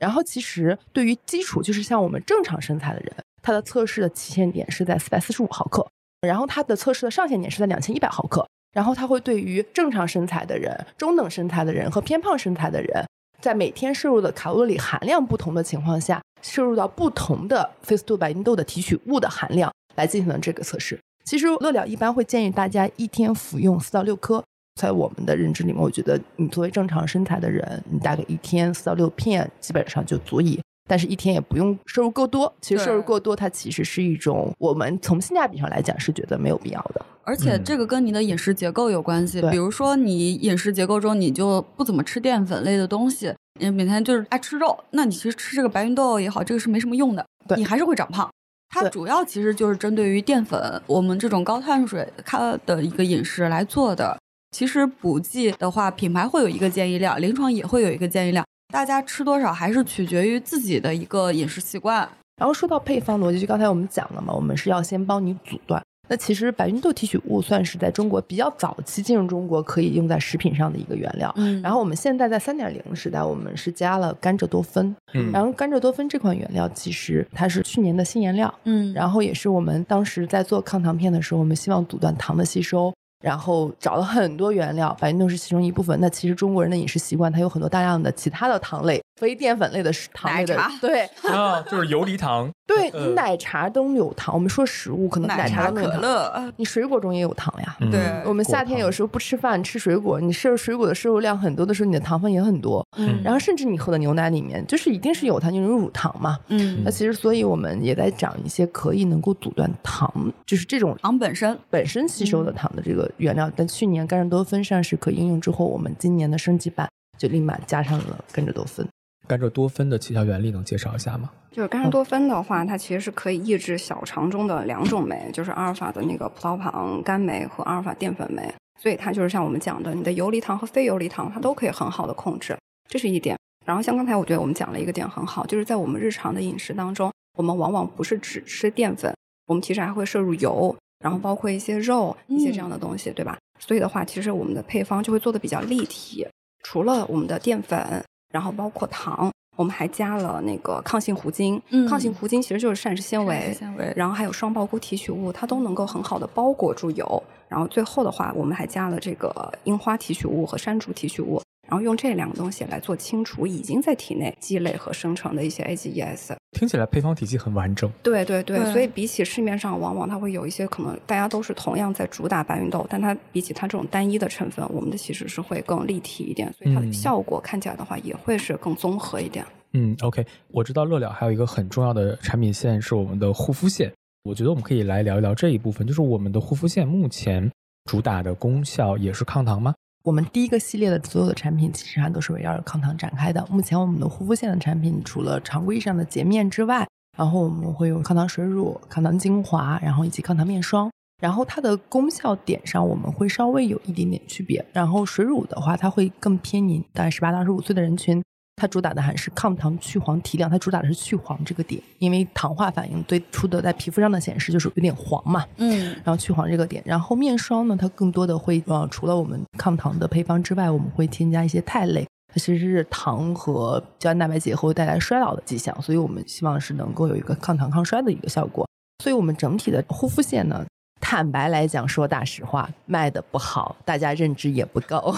Speaker 4: 然后其实对于基础就是像我们正常身材的人，它的测试的起限点是在四百四十五毫克，然后它的测试的上限点是在两千一百毫克，然后它会对于正常身材的人、中等身材的人和偏胖身材的人，在每天摄入的卡路里含量不同的情况下，摄入到不同的 Face to 白芸豆的提取物的含量来进行的这个测试。其实乐了一般会建议大家一天服用四到六颗。在我们的认知里面，我觉得你作为正常身材的人，你大概一天四到六片基本上就足以，但是一天也不用摄入过多。其实摄入过多，它其实是一种我们从性价比上来讲是觉得没有必要的。
Speaker 1: 而且这个跟你的饮食结构有关系，比如说你饮食结构中你就不怎么吃淀粉类的东西，你每天就是爱吃肉，那你其实吃这个白芸豆也好，这个是没什么用的，你还是会长胖。它主要其实就是针对于淀粉，我们这种高碳水它的一个饮食来做的。其实补剂的话，品牌会有一个建议量，临床也会有一个建议量，大家吃多少还是取决于自己的一个饮食习惯。
Speaker 4: 然后说到配方逻辑，就刚才我们讲了嘛，我们是要先帮你阻断。那其实白芸豆提取物算是在中国比较早期进入中国可以用在食品上的一个原料。嗯。然后我们现在在三点零时代，我们是加了甘蔗多酚。嗯。然后甘蔗多酚这款原料其实它是去年的新颜料。嗯。然后也是我们当时在做抗糖片的时候，我们希望阻断糖的吸收。然后找了很多原料，白芸豆是其中一部分。那其实中国人的饮食习惯，它有很多大量的其他的糖类。非淀粉类的糖类的，对
Speaker 2: 啊，就是游离糖。
Speaker 4: 对你奶茶中有糖。我们说食物可能奶
Speaker 1: 茶、可乐，
Speaker 4: 你水果中也有糖呀。
Speaker 1: 对，
Speaker 4: 我们夏天有时候不吃饭吃水果，你摄入水果的摄入量很多的时候，你的糖分也很多。嗯，然后甚至你喝的牛奶里面就是一定是有糖，就是乳糖嘛。嗯，那其实所以我们也在讲一些可以能够阻断糖，就是这种
Speaker 1: 糖本身
Speaker 4: 本身吸收的糖的这个原料。但去年甘蔗多酚膳食可应用之后，我们今年的升级版就立马加上了甘蔗多酚。
Speaker 2: 甘蔗多酚的起效原理能介绍一下吗？
Speaker 3: 就是甘蔗多酚的话，它其实是可以抑制小肠中的两种酶，就是阿尔法的那个葡萄糖苷酶和阿尔法淀粉酶，所以它就是像我们讲的，你的游离糖和非游离糖它都可以很好的控制，这是一点。然后像刚才我觉得我们讲了一个点很好，就是在我们日常的饮食当中，我们往往不是只吃淀粉，我们其实还会摄入油，然后包括一些肉，一些这样的东西，对吧？所以的话，其实我们的配方就会做的比较立体。除了我们的淀粉，然后包括糖，我们还加了那个抗性糊精。嗯抗性糊精其实就是膳食纤维，
Speaker 1: 纤维，
Speaker 3: 然后还有双孢菇提取物，它都能够很好的包裹住油。然后最后的话，我们还加了这个樱花提取物和山竹提取物。然后用这两个东西来做清除已经在体内积累和生成的一些 AGEs，
Speaker 2: 听起来配方体系很完整。
Speaker 3: 对对对，所以比起市面上往往它会有一些可能大家都是同样在主打白芸豆，但它比起它这种单一的成分，我们的其实是会更立体一点，所以它的效果看起来的话也会是更综合一点。
Speaker 2: 嗯，OK，我知道乐了还有一个很重要的产品线是我们的护肤线，我觉得我们可以来聊一聊这一部分，就是我们的护肤线目前主打的功效也是抗糖吗？
Speaker 4: 我们第一个系列的所有的产品，其实还都是围绕着抗糖展开的。目前我们的护肤线的产品，除了常规上的洁面之外，然后我们会有抗糖水乳、抗糖精华，然后以及抗糖面霜。然后它的功效点上，我们会稍微有一点点区别。然后水乳的话，它会更偏您大概十八到二十五岁的人群。它主打的还是抗糖去黄提亮，它主打的是去黄这个点，因为糖化反应对出的在皮肤上的显示就是有点黄嘛，
Speaker 1: 嗯，
Speaker 4: 然后去黄这个点，然后面霜呢，它更多的会呃，除了我们抗糖的配方之外，我们会添加一些肽类，它其实是糖和胶原蛋白结合会带来衰老的迹象，所以我们希望是能够有一个抗糖抗衰的一个效果，所以我们整体的护肤线呢。坦白来讲，说大实话，卖的不好，大家认知也不够。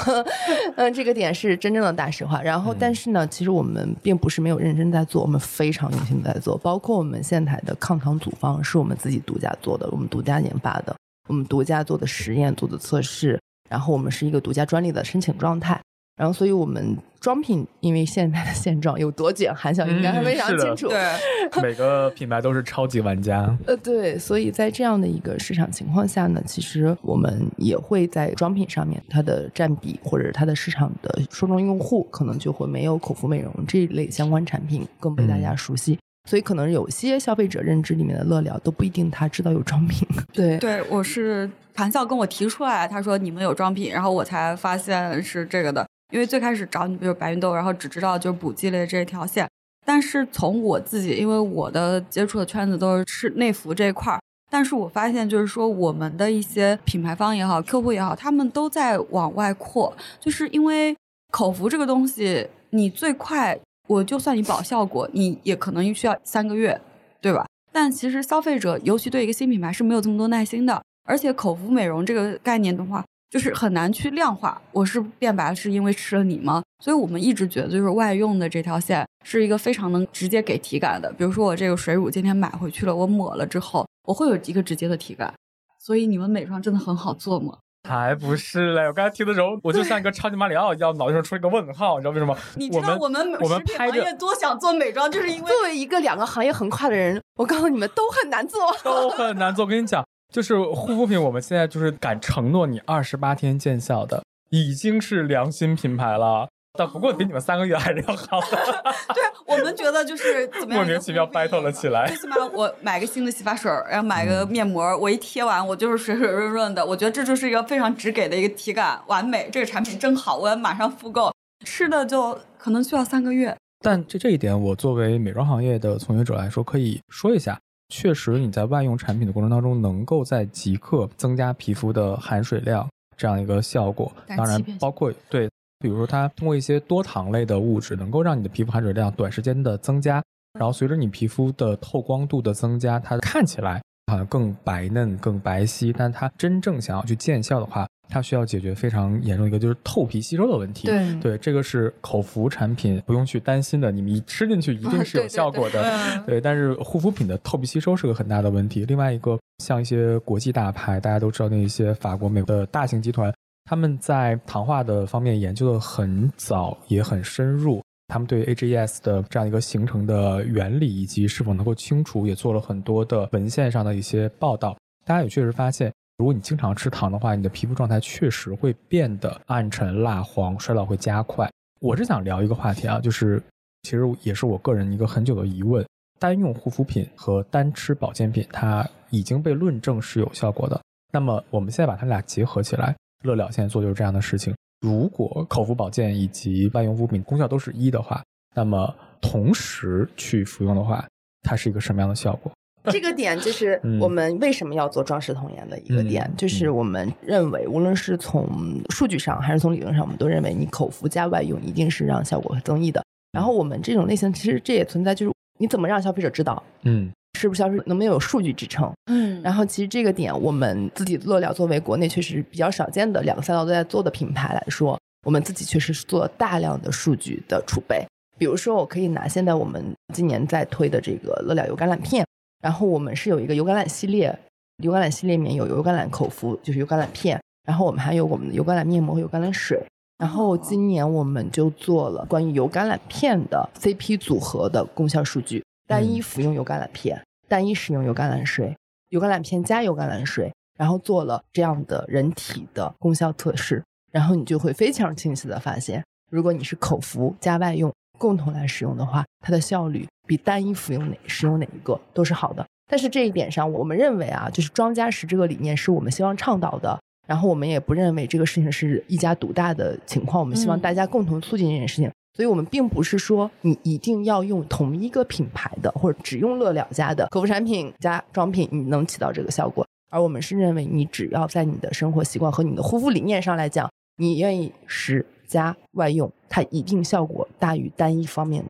Speaker 4: 嗯，这个点是真正的大实话。然后，但是呢，其实我们并不是没有认真在做，我们非常用心的在做。包括我们现台的抗糖组方是我们自己独家做的，我们独家研发的，我们独家做的实验、做的测试，然后我们是一个独家专利的申请状态。然后，所以我们装品，因为现在的现状有多卷，韩晓应该非常清楚。
Speaker 1: 对，
Speaker 2: 每个品牌都是超级玩家。
Speaker 4: 呃，对，所以在这样的一个市场情况下呢，其实我们也会在装品上面，它的占比或者它的市场的受众用户，可能就会没有口服美容这一类相关产品更被大家熟悉。所以，可能有些消费者认知里面的乐疗都不一定他知道有装品。对，
Speaker 1: 对我是韩笑跟我提出来，他说你们有装品，然后我才发现是这个的。因为最开始找你就是白芸豆，然后只知道就是补剂类这一条线，但是从我自己，因为我的接触的圈子都是吃内服这一块儿，但是我发现就是说我们的一些品牌方也好，客户也好，他们都在往外扩，就是因为口服这个东西，你最快我就算你保效果，你也可能需要三个月，对吧？但其实消费者尤其对一个新品牌是没有这么多耐心的，而且口服美容这个概念的话。就是很难去量化，我是变白是因为吃了你吗？所以我们一直觉得，就是外用的这条线是一个非常能直接给体感的。比如说我这个水乳今天买回去了，我抹了之后，我会有一个直接的体感。所以你们美妆真的很好做吗？
Speaker 2: 才不是嘞！我刚才听的时候，我就像一个超级马里奥一样，脑袋上出了一个问号。你知道为什么？
Speaker 1: 你知道我们
Speaker 2: 我们拍着
Speaker 1: 多想做美妆，就是因为
Speaker 4: 作为一个两个行业横跨的人，我告诉你们都很难做，
Speaker 2: 都很难做。我跟你讲。就是护肤品，我们现在就是敢承诺你二十八天见效的，已经是良心品牌了。但不过比你们三个月还是要好。
Speaker 1: 对我们觉得就是怎么样？
Speaker 2: 莫名其妙 battle 了起来。
Speaker 1: 最起码我买个新的洗发水，然后买个面膜，我一贴完我就是水水润润的。我觉得这就是一个非常直给的一个体感，完美。这个产品真好，我要马上复购。吃的就可能需要三个月。
Speaker 2: 但这这一点，我作为美妆行业的从业者来说，可以说一下。确实，你在外用产品的过程当中，能够在即刻增加皮肤的含水量这样一个效果。当然，包括对，比如说它通过一些多糖类的物质，能够让你的皮肤含水量短时间的增加。然后随着你皮肤的透光度的增加，它看起来好像更白嫩、更白皙。但它真正想要去见效的话，它需要解决非常严重一个就是透皮吸收的问题。
Speaker 1: 对
Speaker 2: 对，这个是口服产品不用去担心的，你们一吃进去一定是有效果的。对，但是护肤品的透皮吸收是个很大的问题。另外一个，像一些国际大牌，大家都知道那一些法国、美国的大型集团，他们在糖化的方面研究的很早，也很深入。他们对 AGEs 的这样一个形成的原理以及是否能够清除，也做了很多的文献上的一些报道。大家也确实发现。如果你经常吃糖的话，你的皮肤状态确实会变得暗沉、蜡黄，衰老会加快。我是想聊一个话题啊，就是其实也是我个人一个很久的疑问：单用护肤品和单吃保健品，它已经被论证是有效果的。那么我们现在把它俩结合起来，乐了现在做就是这样的事情。如果口服保健以及外用物品功效都是一的话，那么同时去服用的话，它是一个什么样的效果？
Speaker 4: 这个点就是我们为什么要做装饰童颜的一个点，就是我们认为，无论是从数据上还是从理论上，我们都认为你口服加外用一定是让效果和增益的。然后我们这种类型，其实这也存在，就是你怎么让消费者知道，嗯，是不是消费能不能有数据支撑，嗯。然后其实这个点，我们自己乐了作为国内确实比较少见的两个赛道都在做的品牌来说，我们自己确实是做了大量的数据的储备。比如说，我可以拿现在我们今年在推的这个乐了油橄榄片，然后我们是有一个油橄榄系列，油橄榄系列里面有油橄榄口服，就是油橄榄片，然后我们还有我们的油橄榄面膜和油橄榄水。然后今年我们就做了关于油橄榄片的 CP 组合的功效数据，单一服用油橄榄片，单一使用油橄榄水，油橄榄片加油橄榄水，然后做了这样的人体的功效测试，然后你就会非常清晰的发现，如果你是口服加外用。共同来使用的话，它的效率比单一服用哪使用哪一个都是好的。但是这一点上，我们认为啊，就是庄家石这个理念是我们希望倡导的。然后我们也不认为这个事情是一家独大的情况，我们希望大家共同促进这件事情。所以我们并不是说你一定要用同一个品牌的，或者只用乐了家的口服产品加妆品，你能起到这个效果。而我们是认为，你只要在你的生活习惯和你的护肤理念上来讲，你愿意使。加外用，它一定效果大于单一方面。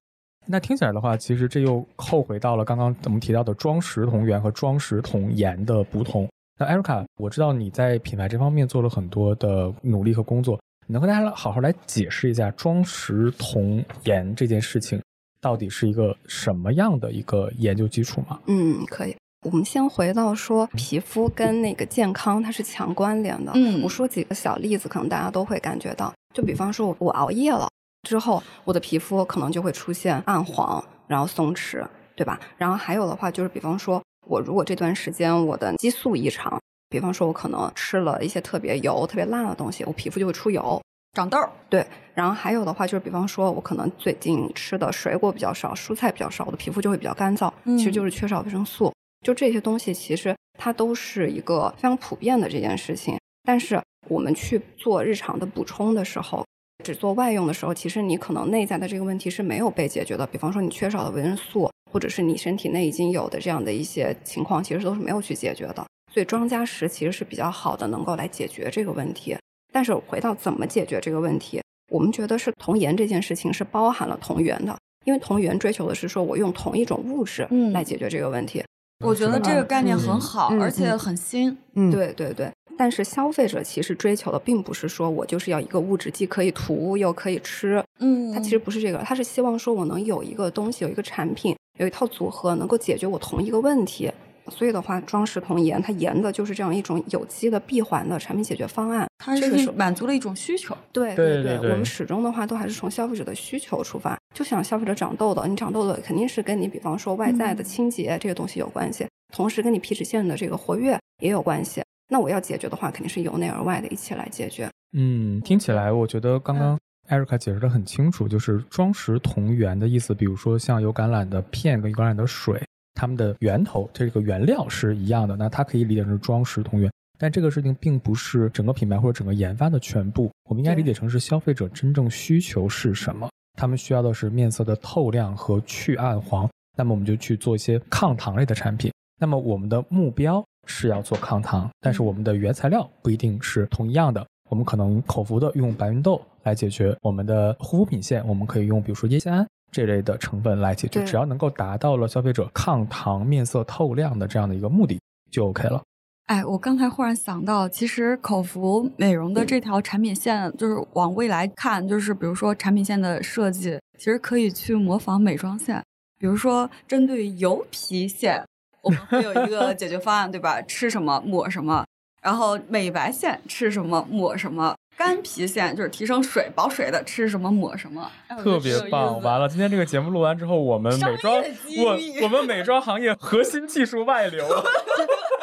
Speaker 2: 那听起来的话，其实这又扣回到了刚刚我们提到的装食同源和装食同颜的不同。那艾瑞卡，我知道你在品牌这方面做了很多的努力和工作，能和大家好好来解释一下装石同颜这件事情到底是一个什么样的一个研究基础吗？
Speaker 3: 嗯，可以。我们先回到说皮肤跟那个健康它是强关联的。嗯，我说几个小例子，可能大家都会感觉到。就比方说我，我熬夜了之后，我的皮肤可能就会出现暗黄，然后松弛，对吧？然后还有的话就是，比方说我如果这段时间我的激素异常，比方说我可能吃了一些特别油、特别辣的东西，我皮肤就会出油、长痘。对，然后还有的话就是，比方说我可能最近吃的水果比较少、蔬菜比较少，我的皮肤就会比较干燥，其实就是缺少维生素。就这些东西，其实它都是一个非常普遍的这件事情。但是我们去做日常的补充的时候，只做外用的时候，其实你可能内在的这个问题是没有被解决的。比方说你缺少的维生素，或者是你身体内已经有的这样的一些情况，其实都是没有去解决的。所以庄家石其实是比较好的，能够来解决这个问题。但是回到怎么解决这个问题，我们觉得是童颜这件事情是包含了同源的，因为童颜追求的是说我用同一种物质来解决这个问题。
Speaker 1: 我觉得这个概念很好，而且很新。
Speaker 3: 嗯，对对对。但是消费者其实追求的并不是说我就是要一个物质，既可以涂又可以吃。嗯，他其实不是这个，他是希望说我能有一个东西，有一个产品，有一套组合，能够解决我同一个问题。所以的话，装饰童颜它研的就是这样一种有机的闭环的产品解决方案，
Speaker 1: 它是满足了一种需求。
Speaker 3: 对对对，我们始终的话都还是从消费者的需求出发，就想消费者长痘痘，你长痘痘肯定是跟你比方说外在的清洁这个东西有关系，同时跟你皮脂腺的这个活跃也有关系。那我要解决的话，肯定是由内而外的一起来解决。
Speaker 2: 嗯，听起来我觉得刚刚艾瑞卡解释的很清楚，就是装饰同源的意思，比如说像有橄榄的片跟有橄榄的水。它们的源头，这个原料是一样的，那它可以理解成装饰同源，但这个事情并不是整个品牌或者整个研发的全部。我们应该理解成是消费者真正需求是什么？他们需要的是面色的透亮和去暗黄，那么我们就去做一些抗糖类的产品。那么我们的目标是要做抗糖，但是我们的原材料不一定是同一样的。我们可能口服的用白芸豆来解决我们的护肤品线，我们可以用比如说烟酰胺。这类的成分来解决，只要能够达到了消费者抗糖、面色透亮的这样的一个目的，就 OK 了。
Speaker 1: 哎，我刚才忽然想到，其实口服美容的这条产品线，就是往未来看，就是比如说产品线的设计，其实可以去模仿美妆线。比如说，针对油皮线，我们会有一个解决方案，对吧？吃什么抹什么。然后美白线吃什么抹什么。干皮线就是提升水保水的，吃什么抹什么，
Speaker 2: 特别棒。完了，今天这个节目录完之后，我们美妆我我们美妆行业核心技术外流。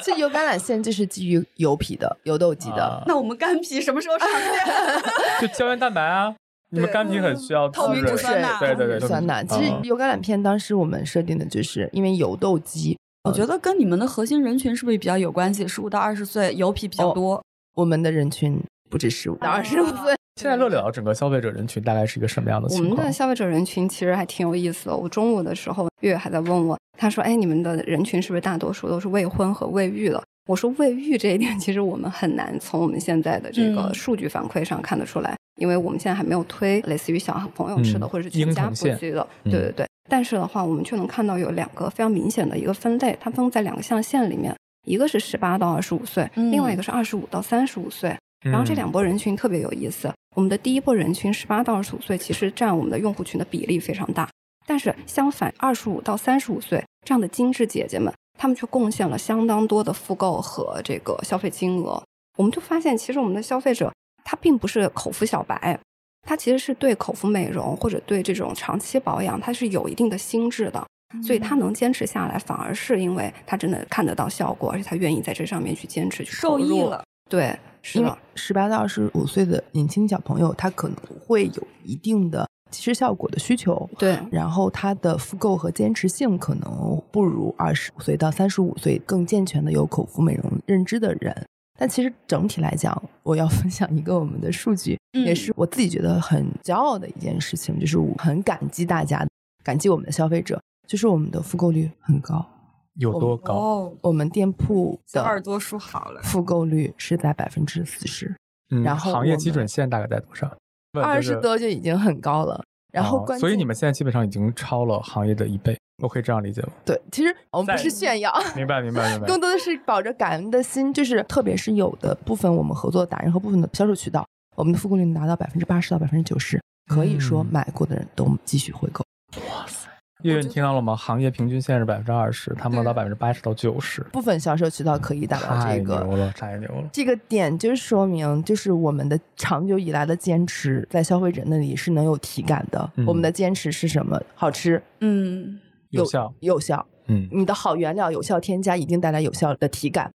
Speaker 4: 这油橄榄线就是基于油皮的油痘肌的。
Speaker 1: 那我们干皮什么时候上线？
Speaker 2: 就胶原蛋白啊，你们干皮很需要
Speaker 1: 透明
Speaker 2: 质
Speaker 1: 酸钠，
Speaker 2: 对对对，
Speaker 4: 酸钠。其实油橄榄片当时我们设定的就是因为油痘肌，
Speaker 1: 我觉得跟你们的核心人群是不是比较有关系？十五到二十岁油皮比较多，
Speaker 4: 我们的人群。不止十五到二十五岁，
Speaker 2: 现在乐聊整个消费者人群大概是一个什么样的情
Speaker 3: 况？我
Speaker 2: 们
Speaker 3: 的消费者人群其实还挺有意思的。我中午的时候，月月还在问我，他说：“哎，你们的人群是不是大多数都是未婚和未育的？”我说：“未育这一点，其实我们很难从我们现在的这个数据反馈上看得出来，因为我们现在还没有推类似于小朋友吃的或者是全家布局的。对对对。但是的话，我们却能看到有两个非常明显的一个分类，它分在两个象限里面，一个是十八到二十五岁，另外一个是二十五到三十五岁。然后这两波人群特别有意思。”我们的第一波人群十八到二十五岁，其实占我们的用户群的比例非常大，但是相反，二十五到三十五岁这样的精致姐姐们，她们却贡献了相当多的复购和这个消费金额。我们就发现，其实我们的消费者他并不是口服小白，他其实是对口服美容或者对这种长期保养，他是有一定的心智的，所以他能坚持下来，反而是因为他真的看得到效果，而且他愿意在这上面去坚持去
Speaker 1: 受益了。
Speaker 3: 对。是的，
Speaker 4: 十八到二十五岁的年轻小朋友，他可能会有一定的其实效果的需求，
Speaker 3: 对。
Speaker 4: 然后他的复购和坚持性可能不如二十五岁到三十五岁更健全的有口服美容认知的人。但其实整体来讲，我要分享一个我们的数据，也是我自己觉得很骄傲的一件事情，就是我很感激大家，感激我们的消费者，就是我们的复购率很高。
Speaker 2: 有多高？
Speaker 4: 哦我们店铺的
Speaker 1: 耳朵数好了，
Speaker 4: 复购率是在百分之四十。然后
Speaker 2: 行业基准线大概在多少？
Speaker 4: 二十多就已经很高了。然后，
Speaker 2: 所以你们现在基本上已经超了行业的一倍，我可以这样理解吗？
Speaker 4: 对，其实我们不是炫耀，
Speaker 2: 明白明白明白。
Speaker 4: 更多的是抱着感恩的心，就是特别是有的部分我们合作达人和部分的销售渠道，我们的复购率达到百分之八十到百分之九十，可以说买过的人都继续回购。
Speaker 2: 哇塞！月月，你听到了吗？行业平均线是百分之二十，他们能到百分之八十到九十。
Speaker 4: 部分销售渠道可以达到这个，
Speaker 2: 太牛了，太牛了。
Speaker 4: 这个点就说明，就是我们的长久以来的坚持，在消费者那里是能有体感的。我们的坚持是什么？好吃，
Speaker 1: 嗯，
Speaker 2: 有效，
Speaker 4: 有效，
Speaker 2: 嗯，
Speaker 4: 你的好原料有效添加，一定带来有效的体感。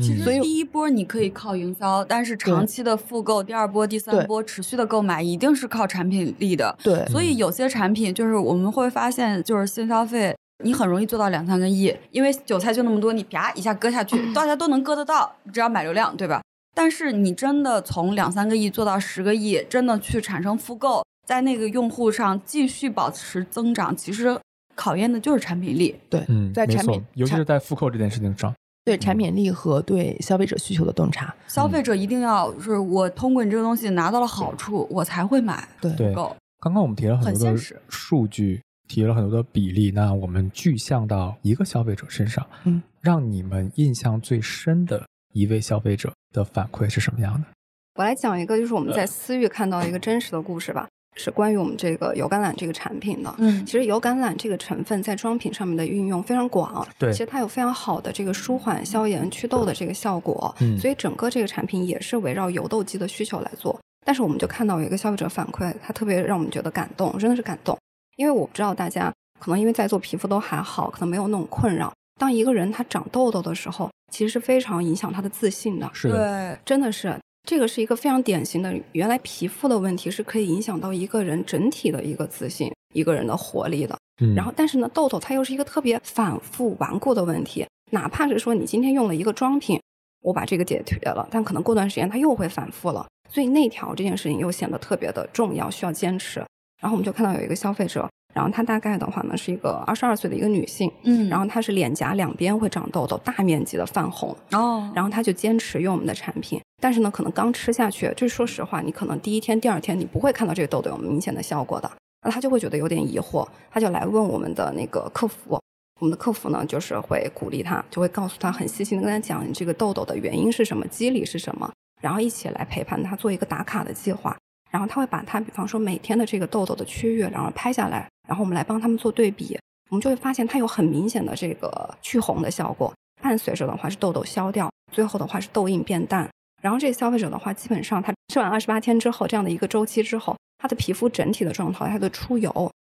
Speaker 1: 其实第一波你可以靠营销，但是长期的复购，第二波、第三波持续的购买，一定是靠产品力的。
Speaker 4: 对，
Speaker 1: 所以有些产品就是我们会发现，就是新消费，你很容易做到两三个亿，因为韭菜就那么多，你啪一下割下去，大家都能割得到，只要买流量，对吧？但是你真的从两三个亿做到十个亿，真的去产生复购，在那个用户上继续保持增长，其实考验的就是产品力。
Speaker 4: 对，
Speaker 2: 嗯，
Speaker 4: 在产品，
Speaker 2: 尤其是在复购这件事情上。
Speaker 4: 对产品力和对消费者需求的洞察，
Speaker 1: 消费者一定要是我通过你这个东西拿到了好处，我才会买。
Speaker 4: 对，
Speaker 2: 刚刚我们提了很多的数据，提了很多的比例，那我们具象到一个消费者身上，
Speaker 4: 嗯，
Speaker 2: 让你们印象最深的一位消费者的反馈是什么样的？
Speaker 3: 我来讲一个，就是我们在私域看到一个真实的故事吧。是关于我们这个油橄榄这个产品的。
Speaker 1: 嗯，
Speaker 3: 其实油橄榄这个成分在妆品上面的运用非常广。
Speaker 2: 对，
Speaker 3: 其实它有非常好的这个舒缓、消炎、祛痘的这个效果。
Speaker 2: 嗯，
Speaker 3: 所以整个这个产品也是围绕油痘肌的需求来做。但是我们就看到有一个消费者反馈，他特别让我们觉得感动，真的是感动。因为我不知道大家可能因为在做皮肤都还好，可能没有那种困扰。当一个人他长痘痘的时候，其实是非常影响他的自信的。
Speaker 2: 是
Speaker 1: 的，
Speaker 3: 真的是。这个是一个非常典型的，原来皮肤的问题是可以影响到一个人整体的一个自信、一个人的活力的。
Speaker 2: 嗯，
Speaker 3: 然后但是呢，痘痘它又是一个特别反复顽固的问题，哪怕是说你今天用了一个妆品，我把这个解决了，但可能过段时间它又会反复了，所以内调这件事情又显得特别的重要，需要坚持。然后我们就看到有一个消费者。然后她大概的话呢，是一个二十二岁的一个女性，
Speaker 1: 嗯，
Speaker 3: 然后她是脸颊两边会长痘痘，大面积的泛红，
Speaker 1: 哦，
Speaker 3: 然后她就坚持用我们的产品，但是呢，可能刚吃下去，就是说实话，你可能第一天、第二天你不会看到这个痘痘有明显的效果的，那她就会觉得有点疑惑，她就来问我们的那个客服，我们的客服呢就是会鼓励她，就会告诉她很细心的跟她讲你这个痘痘的原因是什么，机理是什么，然后一起来陪伴她做一个打卡的计划。然后他会把他，比方说每天的这个痘痘的区域，然后拍下来，然后我们来帮他们做对比，我们就会发现它有很明显的这个去红的效果，伴随着的话是痘痘消掉，最后的话是痘印变淡。然后这个消费者的话，基本上他吃完二十八天之后这样的一个周期之后，他的皮肤整体的状态，他的出油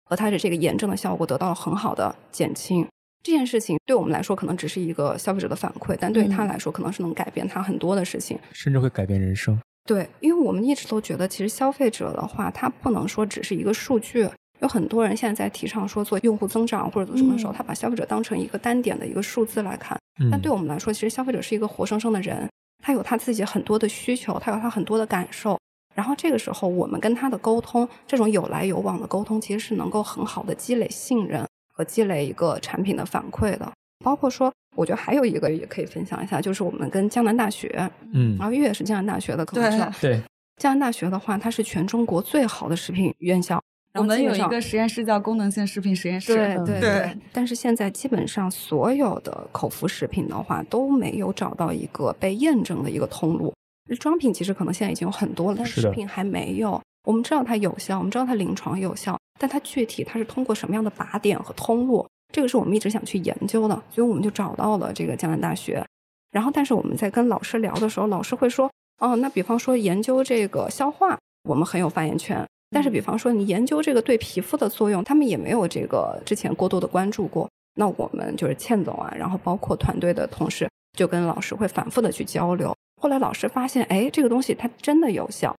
Speaker 3: 和他的这个炎症的效果得到了很好的减轻。这件事情对我们来说可能只是一个消费者的反馈，但对于他来说可能是能改变他很多的事情，
Speaker 2: 甚至会改变人生。
Speaker 3: 对，因为我们一直都觉得，其实消费者的话，他不能说只是一个数据。有很多人现在在提倡说做用户增长或者做什么的时候，他把消费者当成一个单点的一个数字来看。但对我们来说，其实消费者是一个活生生的人，他有他自己很多的需求，他有他很多的感受。然后这个时候我们跟他的沟通，这种有来有往的沟通，其实是能够很好的积累信任和积累一个产品的反馈的。包括说，我觉得还有一个也可以分享一下，就是我们跟江南大学，嗯，然后月是江南大学的，可能知道，
Speaker 2: 对，
Speaker 3: 江南大学的话，它是全中国最好的食品院校。
Speaker 1: 我们有一个实验室叫功能性食品实验室，
Speaker 3: 对对对。但是现在基本上所有的口服食品的话，都没有找到一个被验证的一个通路。装品其实可能现在已经有很多了，但食品还没有。我们知道它有效，我们知道它临床有效，但它具体它是通过什么样的靶点和通路，这个是我们一直想去研究的。所以我们就找到了这个江南大学。然后，但是我们在跟老师聊的时候，老师会说：“哦，那比方说研究这个消化，我们很有发言权。”但是，比方说你研究这个对皮肤的作用，他们也没有这个之前过多的关注过。那我们就是倩总啊，然后包括团队的同事，就跟老师会反复的去交流。后来老师发现，哎，这个东西它真的有效，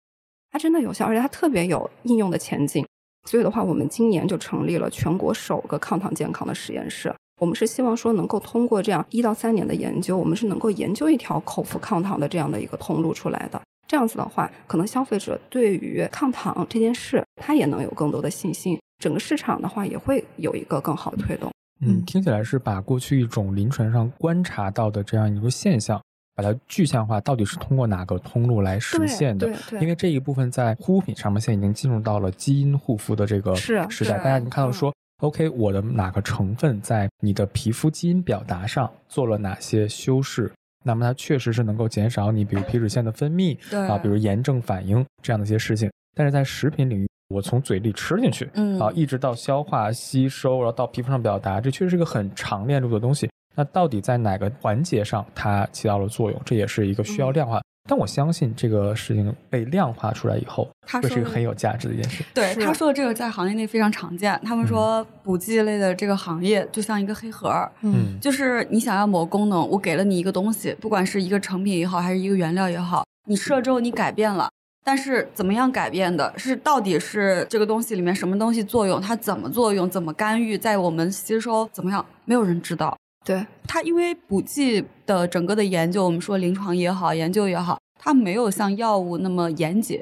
Speaker 3: 它真的有效，而且它特别有应用的前景。所以的话，我们今年就成立了全国首个抗糖健康的实验室。我们是希望说，能够通过这样一到三年的研究，我们是能够研究一条口服抗糖的这样的一个通路出来的。这样子的话，可能消费者对于抗糖这件事，他也能有更多的信心，整个市场的话也会有一个更好的推动。
Speaker 2: 嗯，听起来是把过去一种临床上观察到的这样一个现象，把它具象化，到底是通过哪个通路来实现的？因为这一部分在护肤品上面，现在已经进入到了基因护肤的这个时代，大家已经看到说，OK，我的哪个成分在你的皮肤基因表达上做了哪些修饰？那么它确实是能够减少你，比如皮脂腺的分泌，啊，比如炎症反应这样的一些事情。但是在食品领域，我从嘴里吃进去，嗯，啊，一直到消化吸收，然后到皮肤上表达，这确实是个很长链路的东西。那到底在哪个环节上它起到了作用？这也是一个需要量化。但我相信这个事情被量化出来以后，会是一个很有价值的一件事。
Speaker 1: 对他说的这个在行业内非常常见。他们说补剂类的这个行业就像一个黑盒儿，嗯，就是你想要某个功能，我给了你一个东西，不管是一个成品也好，还是一个原料也好，你吃了之后你改变了，但是怎么样改变的，是到底是这个东西里面什么东西作用，它怎么作用，怎么干预，在我们吸收怎么样，没有人知道。
Speaker 3: 对
Speaker 1: 它，因为补剂的整个的研究，我们说临床也好，研究也好，它没有像药物那么严谨，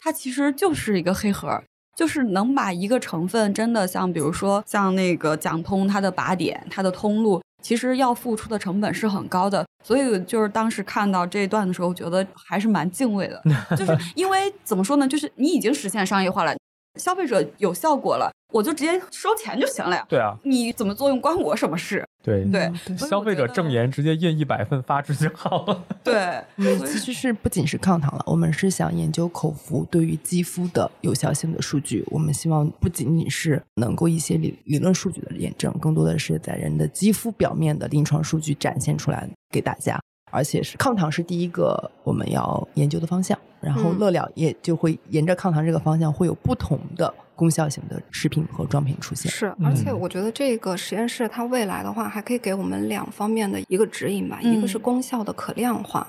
Speaker 1: 它其实就是一个黑盒，就是能把一个成分真的像，比如说像那个讲通它的靶点、它的通路，其实要付出的成本是很高的。所以就是当时看到这一段的时候，觉得还是蛮敬畏的，就是因为怎么说呢，就是你已经实现商业化了。消费者有效果了，我就直接收钱就行了呀。
Speaker 2: 对啊，
Speaker 1: 你怎么作用关我什么事？
Speaker 2: 对
Speaker 1: 对，
Speaker 2: 消费者证言直接印一百份发出就好了。
Speaker 1: 对，
Speaker 4: 其实是不仅是抗糖了，我们是想研究口服对于肌肤的有效性的数据。我们希望不仅仅是能够一些理理论数据的验证，更多的是在人的肌肤表面的临床数据展现出来给大家。而且是抗糖是第一个我们要研究的方向，然后乐了也就会沿着抗糖这个方向会有不同的功效型的食品和装品出现。
Speaker 3: 是，而且我觉得这个实验室它未来的话还可以给我们两方面的一个指引吧，一个是功效的可量化。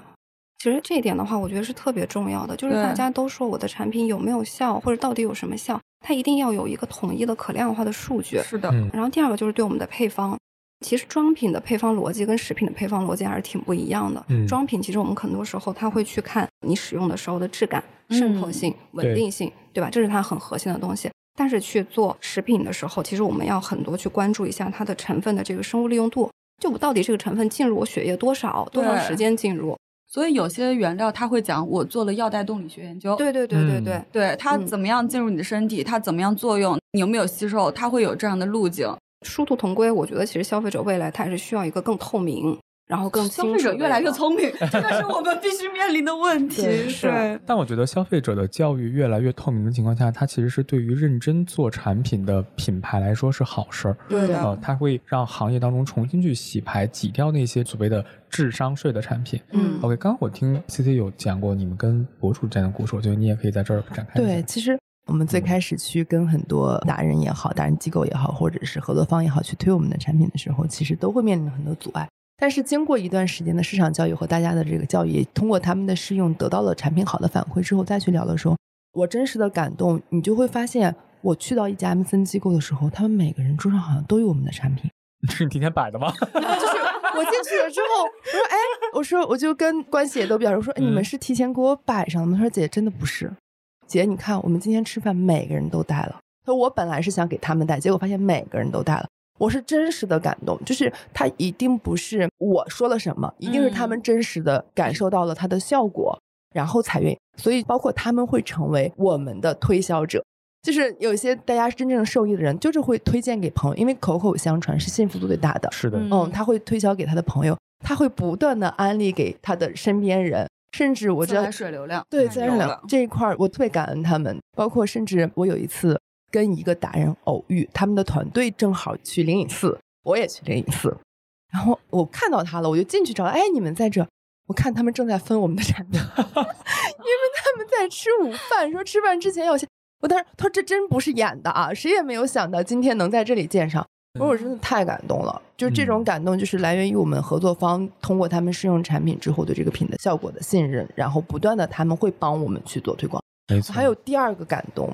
Speaker 3: 其实这一点的话，我觉得是特别重要的，就是大家都说我的产品有没有效，或者到底有什么效，它一定要有一个统一的可量化的数据。
Speaker 1: 是的。
Speaker 3: 然后第二个就是对我们的配方。其实装品的配方逻辑跟食品的配方逻辑还是挺不一样的。装品其实我们很多时候它会去看你使用的时候的质感、渗透性、稳定性，对吧？这是它很核心的东西。但是去做食品的时候，其实我们要很多去关注一下它的成分的这个生物利用度，就我到底这个成分进入我血液多少、多长时间进入。
Speaker 1: 所以有些原料他会讲，我做了药代动力学研究。
Speaker 3: 对对对对对，
Speaker 1: 对它怎么样进入你的身体，它怎么样作用，你有没有吸收，它会有这样的路径。
Speaker 3: 殊途同归，我觉得其实消费者未来他还是需要一个更透明，然后更
Speaker 1: 消费者越来越聪明，这个是我们必须面临的问题。
Speaker 3: 是，
Speaker 2: 但我觉得消费者的教育越来越透明的情况下，它其实是对于认真做产品的品牌来说是好事儿。
Speaker 3: 对的，
Speaker 2: 它会让行业当中重新去洗牌，挤掉那些所谓的智商税的产品。嗯，OK，刚刚我听 C C 有讲过你们跟博主之间的故事，我觉得你也可以在这儿展开。
Speaker 4: 对，其实。我们最开始去跟很多达人也好、达人机构也好，或者是合作方也好，去推我们的产品的时候，其实都会面临很多阻碍。但是经过一段时间的市场教育和大家的这个教育，通过他们的试用得到了产品好的反馈之后，再去聊的时候，我真实的感动，你就会发现，我去到一家 M C 机构的时候，他们每个人桌上好像都有我们的产品。
Speaker 2: 是你提前摆的吗？
Speaker 4: 就是我进去了之后，我说：“哎，我说我就跟关系也都表示，我说你们是提前给我摆上的吗？”他说：“姐，真的不是。”姐，你看我们今天吃饭每个人都带了。他说我本来是想给他们带，结果发现每个人都带了。我是真实的感动，就是他一定不是我说了什么，一定是他们真实的感受到了它的效果，然后才愿意。所以包括他们会成为我们的推销者，就是有些大家真正受益的人，就是会推荐给朋友，因为口口相传是幸福度最大的。
Speaker 2: 是的，
Speaker 4: 嗯，他会推销给他的朋友，他会不断的安利给他的身边人，甚至我知道
Speaker 1: 水流量，
Speaker 4: 对自然水流量这一块，我特别感恩他们。包括甚至我有一次。跟一个达人偶遇，他们的团队正好去灵隐寺，我也去灵隐寺，然后我看到他了，我就进去找，哎，你们在这？我看他们正在分我们的产品，因为他们在吃午饭，说吃饭之前要先。我当时他说这真不是演的啊，谁也没有想到今天能在这里见上，我说我真的太感动了，就是这种感动，就是来源于我们合作方通过他们试用产品之后对这个品的效果的信任，然后不断的他们会帮我们去做推广。
Speaker 2: 没错，
Speaker 4: 还有第二个感动。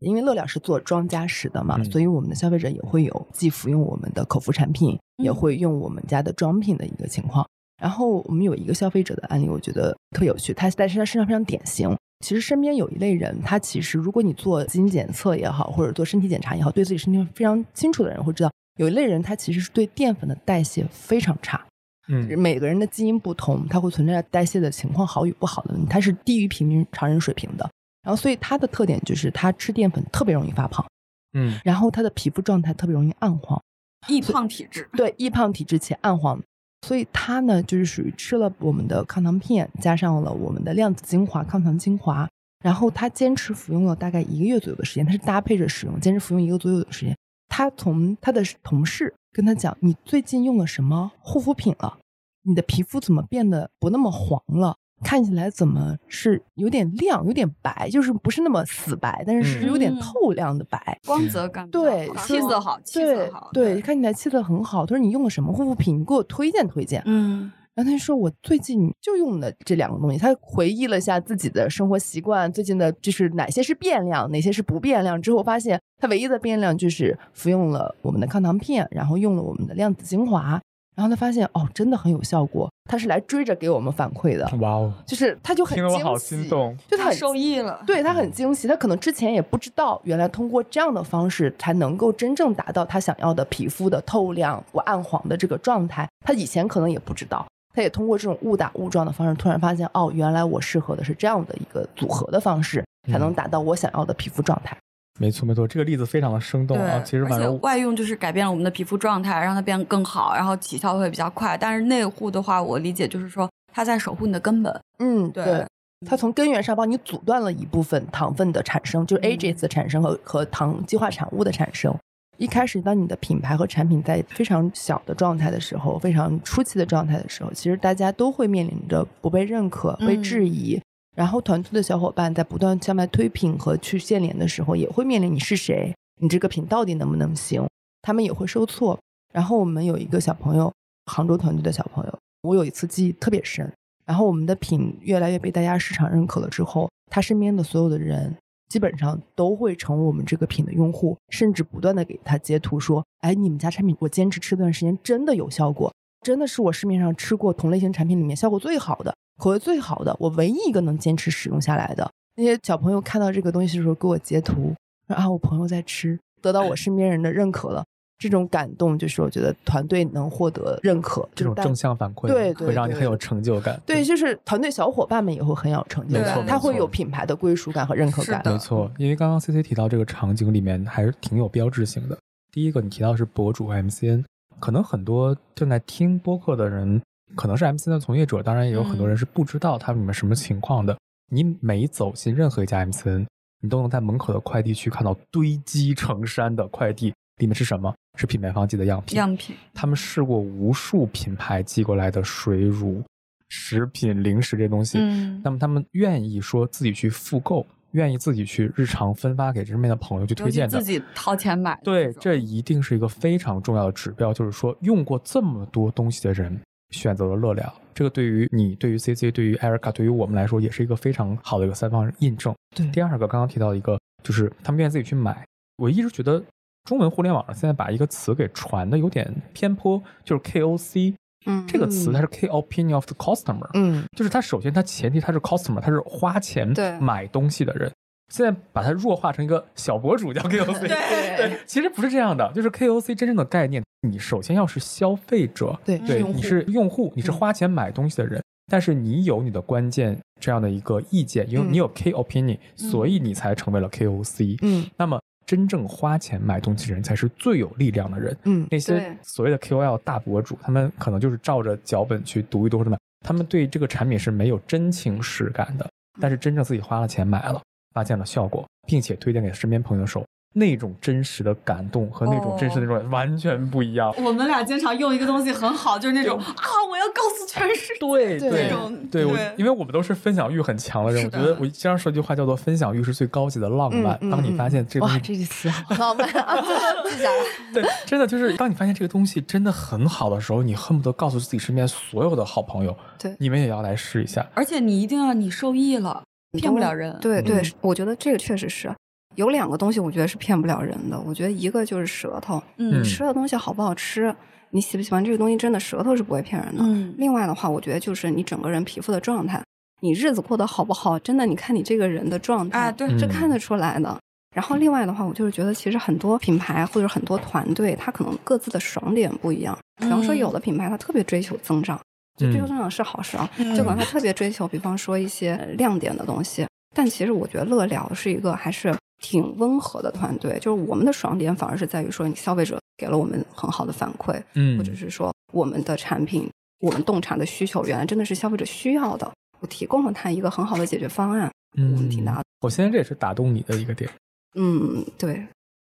Speaker 4: 因为乐了是做庄家食的嘛，所以我们的消费者也会有既服用我们的口服产品，也会用我们家的装品的一个情况。然后我们有一个消费者的案例，我觉得特有趣，他但是他身上非常典型。其实身边有一类人，他其实如果你做基因检测也好，或者做身体检查也好，对自己身体非常清楚的人会知道，有一类人他其实是对淀粉的代谢非常差。
Speaker 2: 嗯，
Speaker 4: 每个人的基因不同，它会存在代谢的情况好与不好的问题，它是低于平均常人水平的。然后，所以它的特点就是它吃淀粉特别容易发胖，
Speaker 2: 嗯，
Speaker 4: 然后它的皮肤状态特别容易暗黄，
Speaker 1: 易胖体质，
Speaker 4: 对，易胖体质且暗黄，所以它呢就是属于吃了我们的抗糖片，加上了我们的量子精华抗糖精华，然后他坚持服用了大概一个月左右的时间，他是搭配着使用，坚持服用一个左右的时间。他从他的同事跟他讲：“你最近用了什么护肤品了？你的皮肤怎么变得不那么黄了？”看起来怎么是有点亮，有点白，就是不是那么死白，但是是有点透亮的白，
Speaker 1: 光泽感
Speaker 4: 对，
Speaker 1: 气色好，气色好，
Speaker 4: 对，看起来气色很好。他说你用了什么护肤品？你给我推荐推荐。
Speaker 1: 嗯，
Speaker 4: 然后他就说我最近就用的这两个东西。他回忆了一下自己的生活习惯，最近的就是哪些是变量，哪些是不变量。之后发现他唯一的变量就是服用了我们的抗糖片，然后用了我们的量子精华。然后他发现哦，真的很有效果。他是来追着给我们反馈的。
Speaker 2: 哇哦！
Speaker 4: 就是他就很惊喜，
Speaker 2: 好心动，
Speaker 4: 就他很
Speaker 1: 受益了。
Speaker 4: 对他很惊喜，他可能之前也不知道，原来通过这样的方式才能够真正达到他想要的皮肤的透亮不暗黄的这个状态。他以前可能也不知道，他也通过这种误打误撞的方式，突然发现哦，原来我适合的是这样的一个组合的方式，才能达到我想要的皮肤状态。
Speaker 2: 没错没错，这个例子非常的生动啊。其实
Speaker 1: 反正外用就是改变了我们的皮肤状态，让它变得更好，然后起效会比较快。但是内护的话，我理解就是说，它在守护你的根本。
Speaker 4: 嗯，对，它从根源上帮你阻断了一部分糖分的产生，就是 AGs 的产生和和糖基化产物的产生。一开始，当你的品牌和产品在非常小的状态的时候，非常初期的状态的时候，其实大家都会面临着不被认可、被质疑。然后团队的小伙伴在不断向外推品和去建联的时候，也会面临你是谁，你这个品到底能不能行？他们也会受挫。然后我们有一个小朋友，杭州团队的小朋友，我有一次记忆特别深。然后我们的品越来越被大家市场认可了之后，他身边的所有的人基本上都会成为我们这个品的用户，甚至不断的给他截图说：“哎，你们家产品我坚持吃段时间真的有效果，真的是我市面上吃过同类型产品里面效果最好的。”口味最好的，我唯一一个能坚持使用下来的那些小朋友看到这个东西的时候，给我截图，说啊，我朋友在吃，得到我身边人的认可了。这种感动就是我觉得团队能获得认可，
Speaker 2: 这种正向反馈，
Speaker 4: 对，
Speaker 2: 会让你很有成就感。
Speaker 4: 对，就是团队小伙伴们也会很有成就感，他会有品牌的归属感和认可感。
Speaker 2: 没错，因为刚刚 C C 提到这个场景里面还是挺有标志性的。第一个，你提到是博主 M C N，可能很多正在听播客的人。可能是 M C N 的从业者，当然也有很多人是不知道他们里面什么情况的。你每走进任何一家 M C N，你都能在门口的快递区看到堆积成山的快递，里面是什么？是品牌方寄的样品。
Speaker 1: 样品。
Speaker 2: 他们试过无数品牌寄过来的水乳、食品、零食这些东西。
Speaker 1: 嗯。
Speaker 2: 那么他们愿意说自己去复购，愿意自己去日常分发给身边的朋友去推荐
Speaker 1: 的，自己掏钱买。
Speaker 2: 对，这一定是一个非常重要的指标，就是说用过这么多东西的人。选择了乐聊，这个对于你、对于 C C、对于 Erica、对于我们来说，也是一个非常好的一个三方印证。
Speaker 4: 对，
Speaker 2: 第二个刚刚提到一个，就是他们愿意自己去买。我一直觉得中文互联网上现在把一个词给传的有点偏颇，就是 K O C。
Speaker 1: 嗯，
Speaker 2: 这个词它是 K Opinion of the Customer。
Speaker 4: 嗯，
Speaker 2: 就是它首先它前提它是 Customer，它是花钱买东西的人。现在把它弱化成一个小博主叫 KOC，
Speaker 1: 对，
Speaker 2: 其实不是这样的，就是 KOC 真正的概念，你首先要是消费者，
Speaker 4: 对
Speaker 2: 对，你是用户，你是花钱买东西的人，但是你有你的关键这样的一个意见，因为你有 K opinion，所以你才成为了 KOC。
Speaker 4: 嗯，
Speaker 2: 那么真正花钱买东西的人才是最有力量的人。
Speaker 4: 嗯，
Speaker 2: 那些所谓的 KOL 大博主，他们可能就是照着脚本去读一读什么，他们对这个产品是没有真情实感的。但是真正自己花了钱买了，发现了效果，并且推荐给身边朋友的时候，那种真实的感动和那种真实的那种完全不一样。
Speaker 1: 我们俩经常用一个东西很好，就是那种啊，我要告诉全世界。
Speaker 2: 对
Speaker 4: 对
Speaker 2: 对，我因为我们都是分享欲很强的人，我觉得我经常说一句话叫做“分享欲是最高级的浪漫”。当你发现这个
Speaker 4: 哇，这句词好 浪漫啊，记下来。
Speaker 2: 对，真的就是当你发现这个东西真的很好的时候，你恨不得告诉自己身边所有的好朋友，
Speaker 3: 对，
Speaker 2: 你们也要来试一下。
Speaker 1: 而且你一定要你受益了。骗不了人，
Speaker 3: 对对，我觉得这个确实是有两个东西，我觉得是骗不了人的。我觉得一个就是舌头，
Speaker 1: 嗯，
Speaker 3: 吃的东西好不好吃，你喜不喜欢这个东西，真的舌头是不会骗人的。
Speaker 1: 嗯，
Speaker 3: 另外的话，我觉得就是你整个人皮肤的状态，你日子过得好不好，真的，你看你这个人的状态，
Speaker 1: 啊，对，
Speaker 3: 是看得出来的。然后另外的话，我就是觉得其实很多品牌或者很多团队，它可能各自的爽点不一样。比方说，有的品牌它特别追求增长，就追求增长是好事啊，就可能它特别追求，比方说一些亮点的东西。但其实我觉得乐聊是一个还是挺温和的团队，就是我们的爽点反而是在于说，你消费者给了我们很好的反馈，
Speaker 2: 嗯，
Speaker 3: 或者是说我们的产品，我们洞察的需求原来真的是消费者需要的，我提供了他一个很好的解决方案，
Speaker 2: 嗯，
Speaker 3: 我们挺大的。
Speaker 2: 我现在这也是打动你的一个点，
Speaker 3: 嗯，对。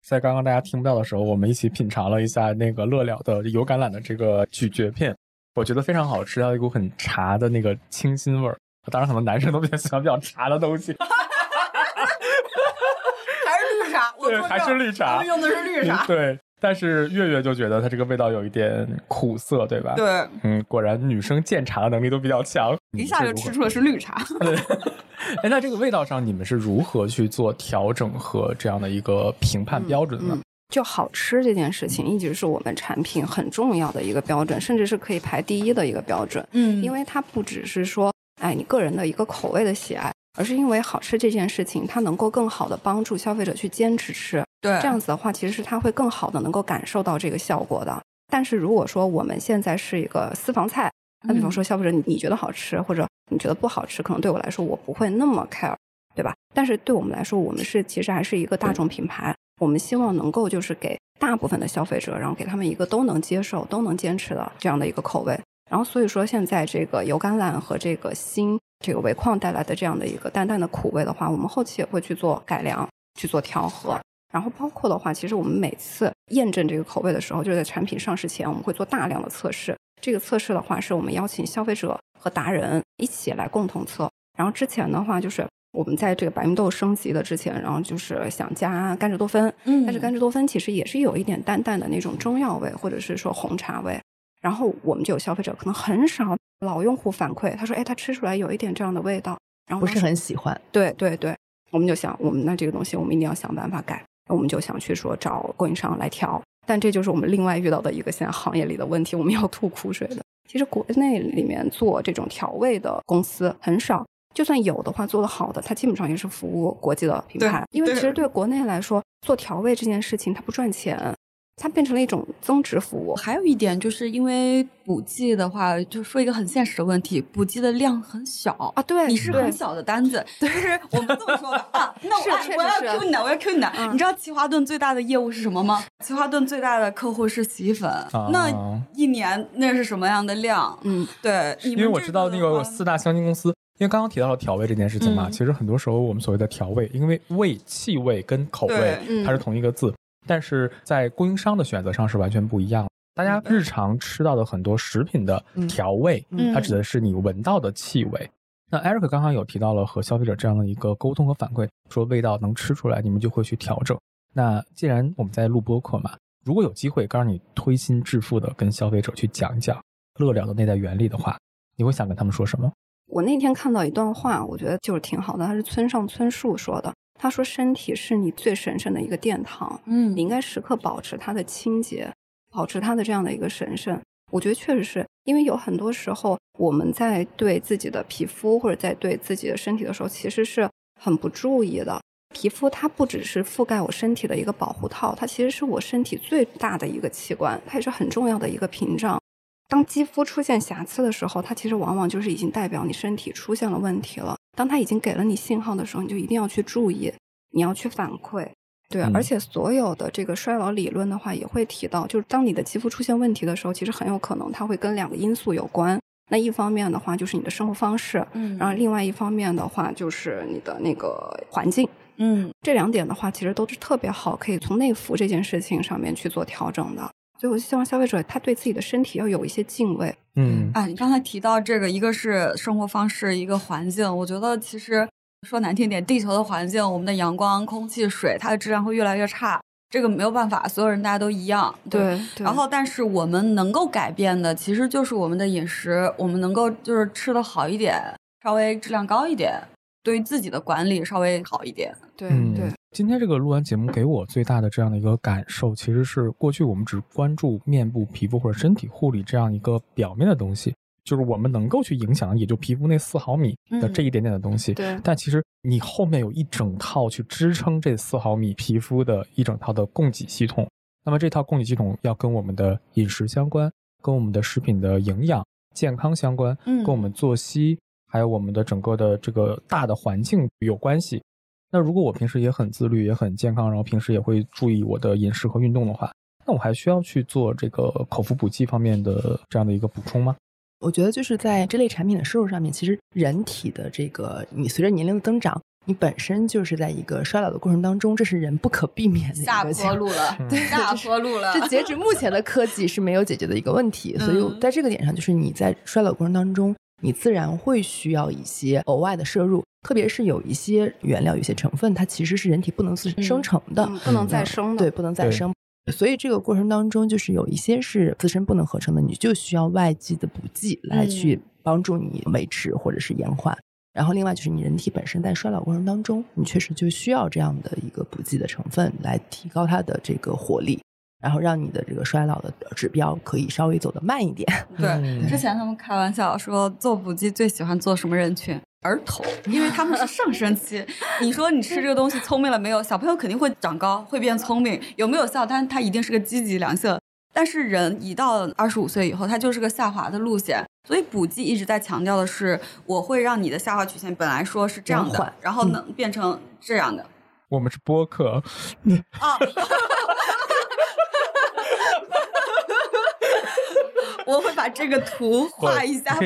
Speaker 2: 在刚刚大家听不到的时候，我们一起品尝了一下那个乐了的油橄榄的这个咀嚼片，我觉得非常好吃，它有一股很茶的那个清新味儿。当然，可能男生都比较喜欢比较茶的东西。对，还是绿茶。
Speaker 1: 用的是绿茶。
Speaker 2: 对，但是月月就觉得它这个味道有一点苦涩，对吧？
Speaker 1: 对，
Speaker 2: 嗯，果然女生鉴茶的能力都比较强，
Speaker 1: 一下就吃出了是绿茶。
Speaker 2: 对，哎，那这个味道上你们是如何去做调整和这样的一个评判标准呢？
Speaker 3: 就好吃这件事情，一直是我们产品很重要的一个标准，甚至是可以排第一的一个标准。
Speaker 1: 嗯，
Speaker 3: 因为它不只是说，哎，你个人的一个口味的喜爱。而是因为好吃这件事情，它能够更好的帮助消费者去坚持吃。
Speaker 1: 对，
Speaker 3: 这样子的话，其实是他会更好的能够感受到这个效果的。但是如果说我们现在是一个私房菜，那比方说消费者你你觉得好吃，或者你觉得不好吃，可能对我来说我不会那么 care，对吧？但是对我们来说，我们是其实还是一个大众品牌，我们希望能够就是给大部分的消费者，然后给他们一个都能接受、都能坚持的这样的一个口味。然后所以说现在这个油橄榄和这个锌。这个维矿带来的这样的一个淡淡的苦味的话，我们后期也会去做改良，去做调和。然后包括的话，其实我们每次验证这个口味的时候，就是在产品上市前，我们会做大量的测试。这个测试的话，是我们邀请消费者和达人一起来共同测。然后之前的话，就是我们在这个白芸豆升级的之前，然后就是想加甘蔗多酚，
Speaker 1: 嗯，
Speaker 3: 但是甘蔗多酚其实也是有一点淡淡的那种中药味，或者是说红茶味。然后我们就有消费者可能很少老用户反馈，他说：“哎，他吃出来有一点这样的味道。”然后
Speaker 4: 不是很喜欢。
Speaker 3: 对对对，我们就想，我们那这个东西我们一定要想办法改。我们就想去说找供应商来调，但这就是我们另外遇到的一个现在行业里的问题，我们要吐苦水的。其实国内里面做这种调味的公司很少，就算有的话，做的好的，它基本上也是服务国际的品牌，因为其实对国内来说，做调味这件事情它不赚钱。它变成了一种增值服务。
Speaker 1: 还有一点，就是因为补剂的话，就说一个很现实的问题，补剂的量很小
Speaker 3: 啊。对，
Speaker 1: 你是很小的单子。就是我们这么说吧 啊。那我我要 Q 你的，我要 Q 你的。你知道奇华顿最大的业务是什么吗？奇华顿最大的客户是洗衣粉。那一年那是什么样的量？
Speaker 3: 嗯，
Speaker 1: 对。
Speaker 2: 因为我知道那个四大香精公司，因为刚刚提到了调味这件事情嘛，其实很多时候我们所谓的调味，因为味、气味跟口味它是同一个字。但是在供应商的选择上是完全不一样。大家日常吃到的很多食品的调味，它指的是你闻到的气味。那 Eric 刚刚有提到了和消费者这样的一个沟通和反馈，说味道能吃出来，你们就会去调整。那既然我们在录播课嘛，如果有机会刚让你推心置腹的跟消费者去讲一讲乐了的内在原理的话，你会想跟他们说什么？
Speaker 3: 我那天看到一段话，我觉得就是挺好的，它是村上春树说的。他说：“身体是你最神圣的一个殿堂，
Speaker 1: 嗯，
Speaker 3: 你应该时刻保持它的清洁，保持它的这样的一个神圣。我觉得确实是因为有很多时候我们在对自己的皮肤或者在对自己的身体的时候，其实是很不注意的。皮肤它不只是覆盖我身体的一个保护套，它其实是我身体最大的一个器官，它也是很重要的一个屏障。当肌肤出现瑕疵的时候，它其实往往就是已经代表你身体出现了问题了。当他已经给了你信号的时候，你就一定要去注意，你要去反馈。对，而且所有的这个衰老理论的话，也会提到，就是当你的肌肤出现问题的时候，其实很有可能它会跟两个因素有关。那一方面的话，就是你的生活方式，嗯，然后另外一方面的话，就是你的那个环境，
Speaker 1: 嗯，
Speaker 3: 这两点的话，其实都是特别好，可以从内服这件事情上面去做调整的。所以，我希望消费者他对自己的身体要有一些敬畏。
Speaker 2: 嗯，
Speaker 1: 啊，你刚才提到这个，一个是生活方式，一个环境，我觉得其实。说难听点，地球的环境，我们的阳光、空气、水，它的质量会越来越差。这个没有办法，所有人大家都一样。
Speaker 3: 对。
Speaker 1: 然后，但是我们能够改变的，其实就是我们的饮食，我们能够就是吃的好一点，稍微质量高一点，对于自己的管理稍微好一点。
Speaker 3: 对对。
Speaker 2: 今天这个录完节目，给我最大的这样的一个感受，其实是过去我们只关注面部、皮肤或者身体护理这样一个表面的东西。就是我们能够去影响，也就皮肤那四毫米的这一点点的东西。
Speaker 3: 对。
Speaker 2: 但其实你后面有一整套去支撑这四毫米皮肤的一整套的供给系统。那么这套供给系统要跟我们的饮食相关，跟我们的食品的营养健康相关，跟我们作息，还有我们的整个的这个大的环境有关系。那如果我平时也很自律，也很健康，然后平时也会注意我的饮食和运动的话，那我还需要去做这个口服补剂方面的这样的一个补充吗？
Speaker 4: 我觉得就是在这类产品的摄入上面，其实人体的这个，你随着年龄的增长，你本身就是在一个衰老的过程当中，这是人不可避免的
Speaker 1: 下 坡路了，
Speaker 4: 对，
Speaker 1: 下坡路了。
Speaker 4: 这截止目前的科技是没有解决的一个问题，所以在这个点上，就是你在衰老过程当中，你自然会需要一些额外的摄入，特别是有一些原料、有些成分，它其实是人体不能自生成的，
Speaker 3: 不能再生的，
Speaker 4: 对，不能再生。所以这个过程当中，就是有一些是自身不能合成的，你就需要外剂的补剂来去帮助你维持或者是延缓。然后另外就是你人体本身在衰老过程当中，你确实就需要这样的一个补剂的成分来提高它的这个活力，然后让你的这个衰老的指标可以稍微走得慢一点。
Speaker 1: 对，之前他们开玩笑说做补剂最喜欢做什么人群？儿童，因为他们是上升期。你说你吃这个东西聪明了没有？小朋友肯定会长高，会变聪明，有没有效？但它一定是个积极良性。但是人一到二十五岁以后，它就是个下滑的路线。所以补剂一直在强调的是，我会让你的下滑曲线本来说是这样的，然后能变成这样的。
Speaker 2: 我们是播客。
Speaker 1: 啊。我会把这个图画一下。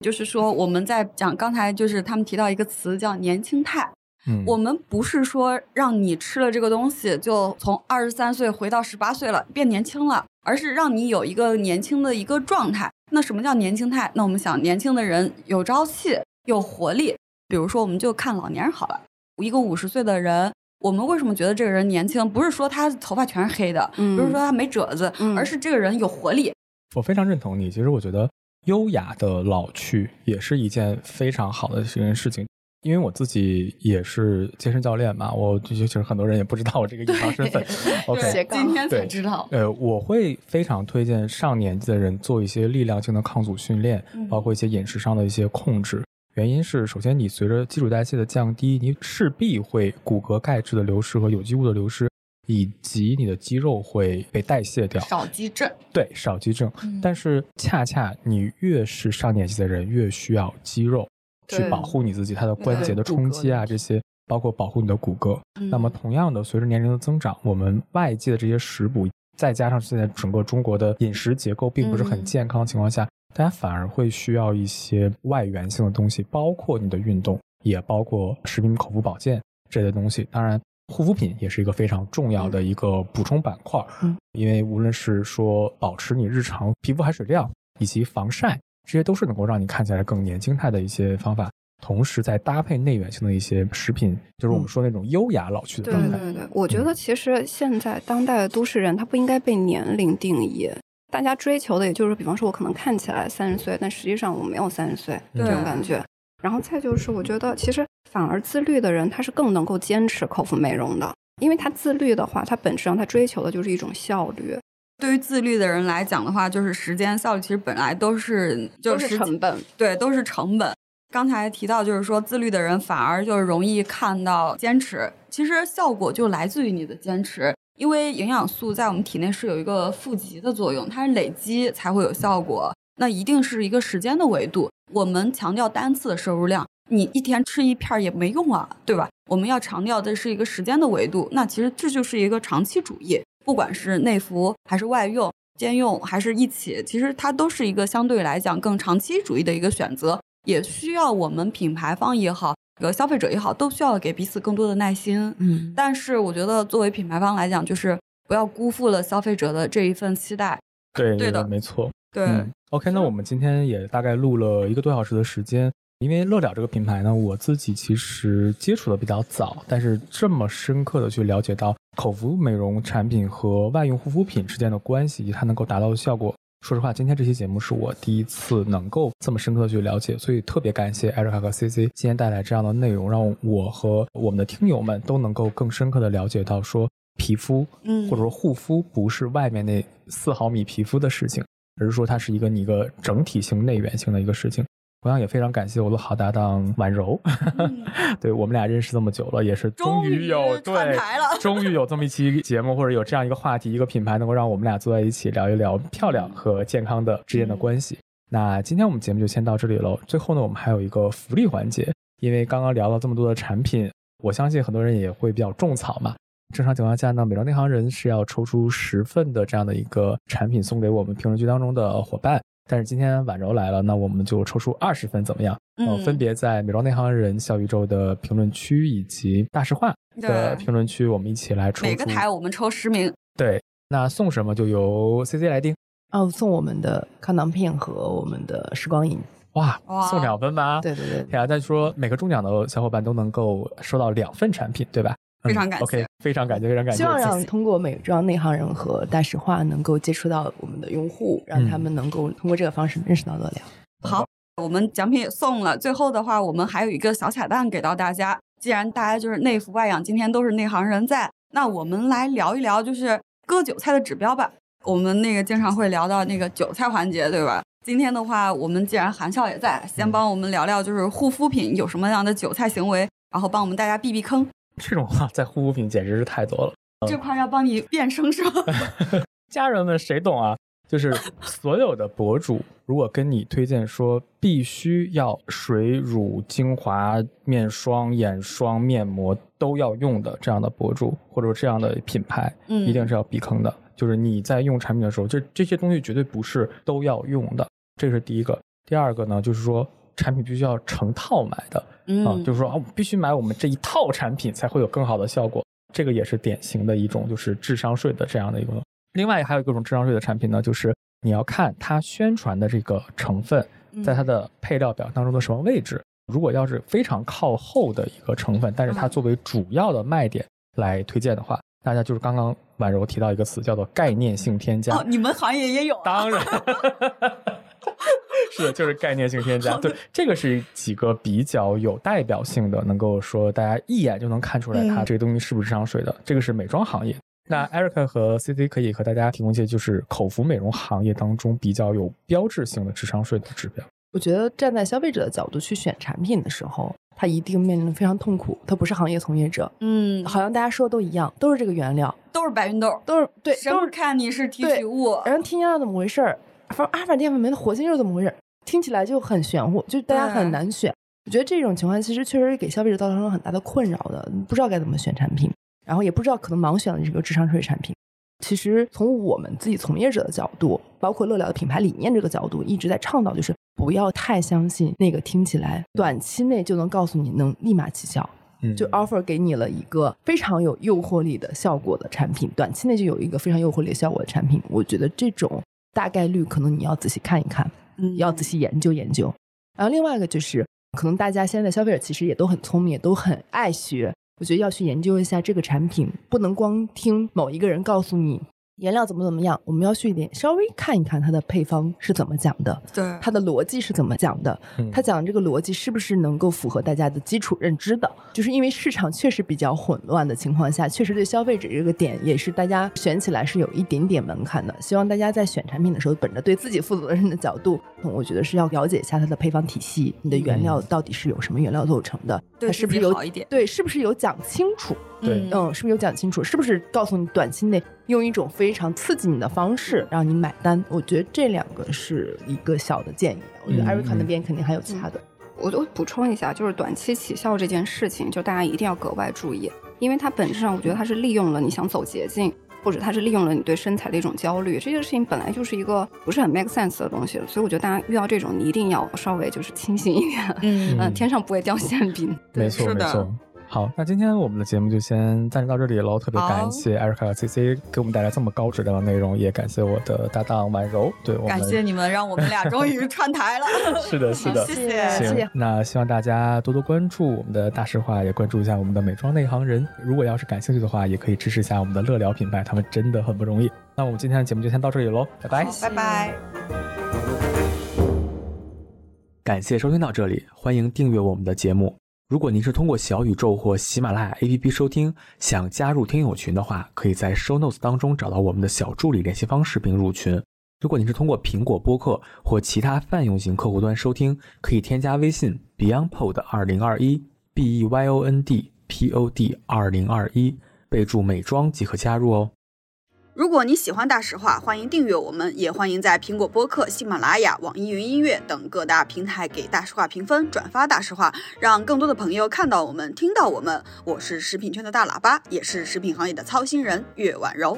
Speaker 1: 就是说，我们在讲刚才，就是他们提到一个词叫“年轻态”。
Speaker 2: 嗯，
Speaker 1: 我们不是说让你吃了这个东西就从二十三岁回到十八岁了，变年轻了，而是让你有一个年轻的一个状态。那什么叫年轻态？那我们想，年轻的人有朝气、有活力。比如说，我们就看老年人好了，一个五十岁的人，我们为什么觉得这个人年轻？不是说他头发全是黑的，不是说他没褶子，而是这个人有活力。
Speaker 2: 我非常认同你。其实我觉得。优雅的老去也是一件非常好的一件事情，因为我自己也是健身教练嘛，我其实很多人也不知道我这个隐藏身份。OK，
Speaker 1: 今天才知道。
Speaker 2: 呃，我会非常推荐上年纪的人做一些力量性的抗阻训练，包括一些饮食上的一些控制。原因是，首先你随着基础代谢的降低，你势必会骨骼钙质的流失和有机物的流失。以及你的肌肉会被代谢掉，
Speaker 1: 少肌症。
Speaker 2: 对，少肌症。但是恰恰你越是上年纪的人，越需要肌肉去保护你自己，它的关节的冲击啊，这些包括保护你的骨骼。那么同样的，随着年龄的增长，我们外界的这些食补，再加上现在整个中国的饮食结构并不是很健康的情况下，大家反而会需要一些外源性的东西，包括你的运动，也包括食品口服保健这些东西。当然。护肤品也是一个非常重要的一个补充板块，
Speaker 3: 嗯，
Speaker 2: 因为无论是说保持你日常皮肤含水量，以及防晒，这些都是能够让你看起来更年轻态的一些方法。同时，再搭配内源性的一些食品，就是我们说那种优雅老去的状态。
Speaker 3: 对对对，我觉得其实现在当代的都市人，他不应该被年龄定义。大家追求的，也就是比方说，我可能看起来三十岁，但实际上我没有三十岁这种感觉。然后再就是，我觉得其实。反而自律的人，他是更能够坚持口服美容的，因为他自律的话，他本质上他追求的就是一种效率。
Speaker 1: 对于自律的人来讲的话，就是时间效率其实本来都是
Speaker 3: 就是成本，
Speaker 1: 对，都是成本。刚才提到，就是说自律的人反而就是容易看到坚持，其实效果就来自于你的坚持。因为营养素在我们体内是有一个负极的作用，它是累积才会有效果。那一定是一个时间的维度。我们强调单次的摄入量，你一天吃一片也没用啊，对吧？我们要强调的是一个时间的维度。那其实这就是一个长期主义，不管是内服还是外用、兼用还是一起，其实它都是一个相对来讲更长期主义的一个选择。也需要我们品牌方也好，呃，消费者也好，都需要给彼此更多的耐心。嗯，但是我觉得作为品牌方来讲，就是不要辜负了消费者的这一份期待。
Speaker 2: 对，
Speaker 1: 对的，
Speaker 2: 没错。
Speaker 1: 对
Speaker 2: ，OK，那我们今天也大概录了一个多小时的时间。因为乐了这个品牌呢，我自己其实接触的比较早，但是这么深刻的去了解到口服美容产品和外用护肤品之间的关系，以及它能够达到的效果。说实话，今天这期节目是我第一次能够这么深刻的去了解，所以特别感谢艾瑞卡和 CC 今天带来这样的内容，让我和我们的听友们都能够更深刻的了解到，说皮肤，嗯，或者说护肤不是外面那四毫米皮肤的事情。而是说它是一个你一个整体性内源性的一个事情。同样也非常感谢我的好搭档婉柔，对我们俩认识这么久了，也是终于有对，终于有这么一期节目或者有这样一个话题，一个品牌能够让我们俩坐在一起聊一聊漂亮和健康的之间的关系。那今天我们节目就先到这里喽。最后呢，我们还有一个福利环节，因为刚刚聊了这么多的产品，我相信很多人也会比较种草嘛。正常情况下呢，美妆内行人是要抽出十份的这样的一个产品送给我们评论区当中的伙伴。但是今天婉柔来了，那我们就抽出二十份，怎么样？嗯，分别在美妆内行人小宇宙的评论区以及大实话的评论区，我们一起来抽。
Speaker 1: 每个台我们抽十名。
Speaker 2: 对，那送什么就由 C C 来定。
Speaker 4: 哦，送我们的康囊片和我们的时光饮。
Speaker 2: 哇，送两份吧？
Speaker 4: 对对对。
Speaker 2: 对啊，再说每个中奖的小伙伴都能够收到两份产品，对吧？
Speaker 1: 非常感谢
Speaker 2: ，OK，非常感谢，非常感谢。
Speaker 4: 希望让通过美妆内行人和大实话能够接触到我们的用户，让他们能够通过这个方式认识到乐聊。
Speaker 1: 好，我们奖品也送了。最后的话，我们还有一个小彩蛋给到大家。既然大家就是内服外养，今天都是内行人在，那我们来聊一聊就是割韭菜的指标吧。我们那个经常会聊到那个韭菜环节，对吧？今天的话，我们既然韩笑也在，先帮我们聊聊就是护肤品有什么样的韭菜行为，然后帮我们大家避避坑。
Speaker 2: 这种话在护肤品简直是太多了，
Speaker 1: 这块要帮你变声是吗？
Speaker 2: 家人们谁懂啊？就是所有的博主，如果跟你推荐说必须要水乳精华、面霜、眼霜、面膜都要用的这样的博主，或者说这样的品牌，嗯，一定是要避坑的。就是你在用产品的时候，这这些东西绝对不是都要用的，这是第一个。第二个呢，就是说产品必须要成套买的。嗯，就是说啊，必须买我们这一套产品才会有更好的效果。这个也是典型的一种就是智商税的这样的一个。另外还有各种智商税的产品呢，就是你要看它宣传的这个成分在它的配料表当中的什么位置。如果要是非常靠后的一个成分，但是它作为主要的卖点来推荐的话，大家就是刚刚婉柔提到一个词叫做概念性添加。
Speaker 1: 哦，你们行业也有？
Speaker 2: 当然。是，就是概念性添加。对，这个是几个比较有代表性的，能够说大家一眼就能看出来它这个东西是不是智商税的。这个是美妆行业。那 Eric 和 C C 可以和大家提供一些，就是口服美容行业当中比较有标志性的智商税的指标。
Speaker 4: 我觉得站在消费者的角度去选产品的时候，他一定面临非常痛苦。他不是行业从业者，嗯，好像大家说的都一样，都是这个原料，
Speaker 1: 都是白芸豆，
Speaker 4: 都是对，
Speaker 1: 都是看你是提取物，
Speaker 4: 然后添加了怎么回事儿？说阿尔法淀粉酶的活性又是怎么回事？听起来就很玄乎，就大家很难选。我觉得这种情况其实确实给消费者造成了很大的困扰的，不知道该怎么选产品，然后也不知道可能盲选了这个智商税产品。其实从我们自己从业者的角度，包括乐聊的品牌理念这个角度，一直在倡导就是不要太相信那个听起来短期内就能告诉你能立马起效，就 offer 给你了一个非常有诱惑力的效果的产品，短期内就有一个非常诱惑力的效果的产品。我觉得这种。大概率可能你要仔细看一看，嗯，要仔细研究研究。然后另外一个就是，可能大家现在消费者其实也都很聪明，也都很爱学。我觉得要去研究一下这个产品，不能光听某一个人告诉你原料怎么怎么样，我们要去点稍微看一看它的配方是怎么讲的，
Speaker 1: 对，
Speaker 4: 它的逻辑是怎么讲的，它讲这个逻辑是不是能够符合大家的基础认知的？就是因为市场确实比较混乱的情况下，确实对消费者这个点也是大家选起来是有一点点门槛的。希望大家在选产品的时候，本着对自己负责任的角度，我觉得是要了解一下它的配方体系，你的原料到底是由什么原料构成的，它是不是有
Speaker 1: 好一点？
Speaker 4: 对，是不是有讲清楚？
Speaker 2: 对，
Speaker 4: 嗯，是不是有讲清楚？是不是告诉你短期内用一种非常刺激你的方式让你买单？我觉得这两个是一个小的建议。我觉得艾瑞卡那边肯定还有其他的。
Speaker 3: 我就补充一下，就是短期起效这件事情，就大家一定要格外注意，因为它本质上我觉得它是利用了你想走捷径，或者它是利用了你对身材的一种焦虑。这件事情本来就是一个不是很 make sense 的东西，所以我觉得大家遇到这种，你一定要稍微就是清醒一点。嗯 嗯，天上不会掉馅饼。
Speaker 2: 没错没错。好，那今天我们的节目就先暂时到这里喽。特别感谢艾瑞卡和 C C 给我们带来这么高质量的内容，也感谢我的搭档婉柔。对，
Speaker 1: 感谢你们让我们俩终于 串台了。
Speaker 2: 是的，是的，
Speaker 1: 谢谢。
Speaker 2: 行，那希望大家多多关注我们的大实话，也关注一下我们的美妆内行人。如果要是感兴趣的话，也可以支持一下我们的乐聊品牌，他们真的很不容易。那我们今天的节目就先到这里喽，拜拜，
Speaker 1: 拜拜。
Speaker 2: 感谢收听到这里，欢迎订阅我们的节目。如果您是通过小宇宙或喜马拉雅 APP 收听，想加入听友群的话，可以在 Show Notes 当中找到我们的小助理联系方式并入群。如果您是通过苹果播客或其他泛用型客户端收听，可以添加微信 BeyondPod 二零二一 B E Y O N D P O D 二零二一，备注美妆即可加入哦。
Speaker 1: 如果你喜欢大实话，欢迎订阅我们，也欢迎在苹果播客、喜马拉雅、网易云音乐等各大平台给大实话评分、转发大实话，让更多的朋友看到我们、听到我们。我是食品圈的大喇叭，也是食品行业的操心人岳婉柔。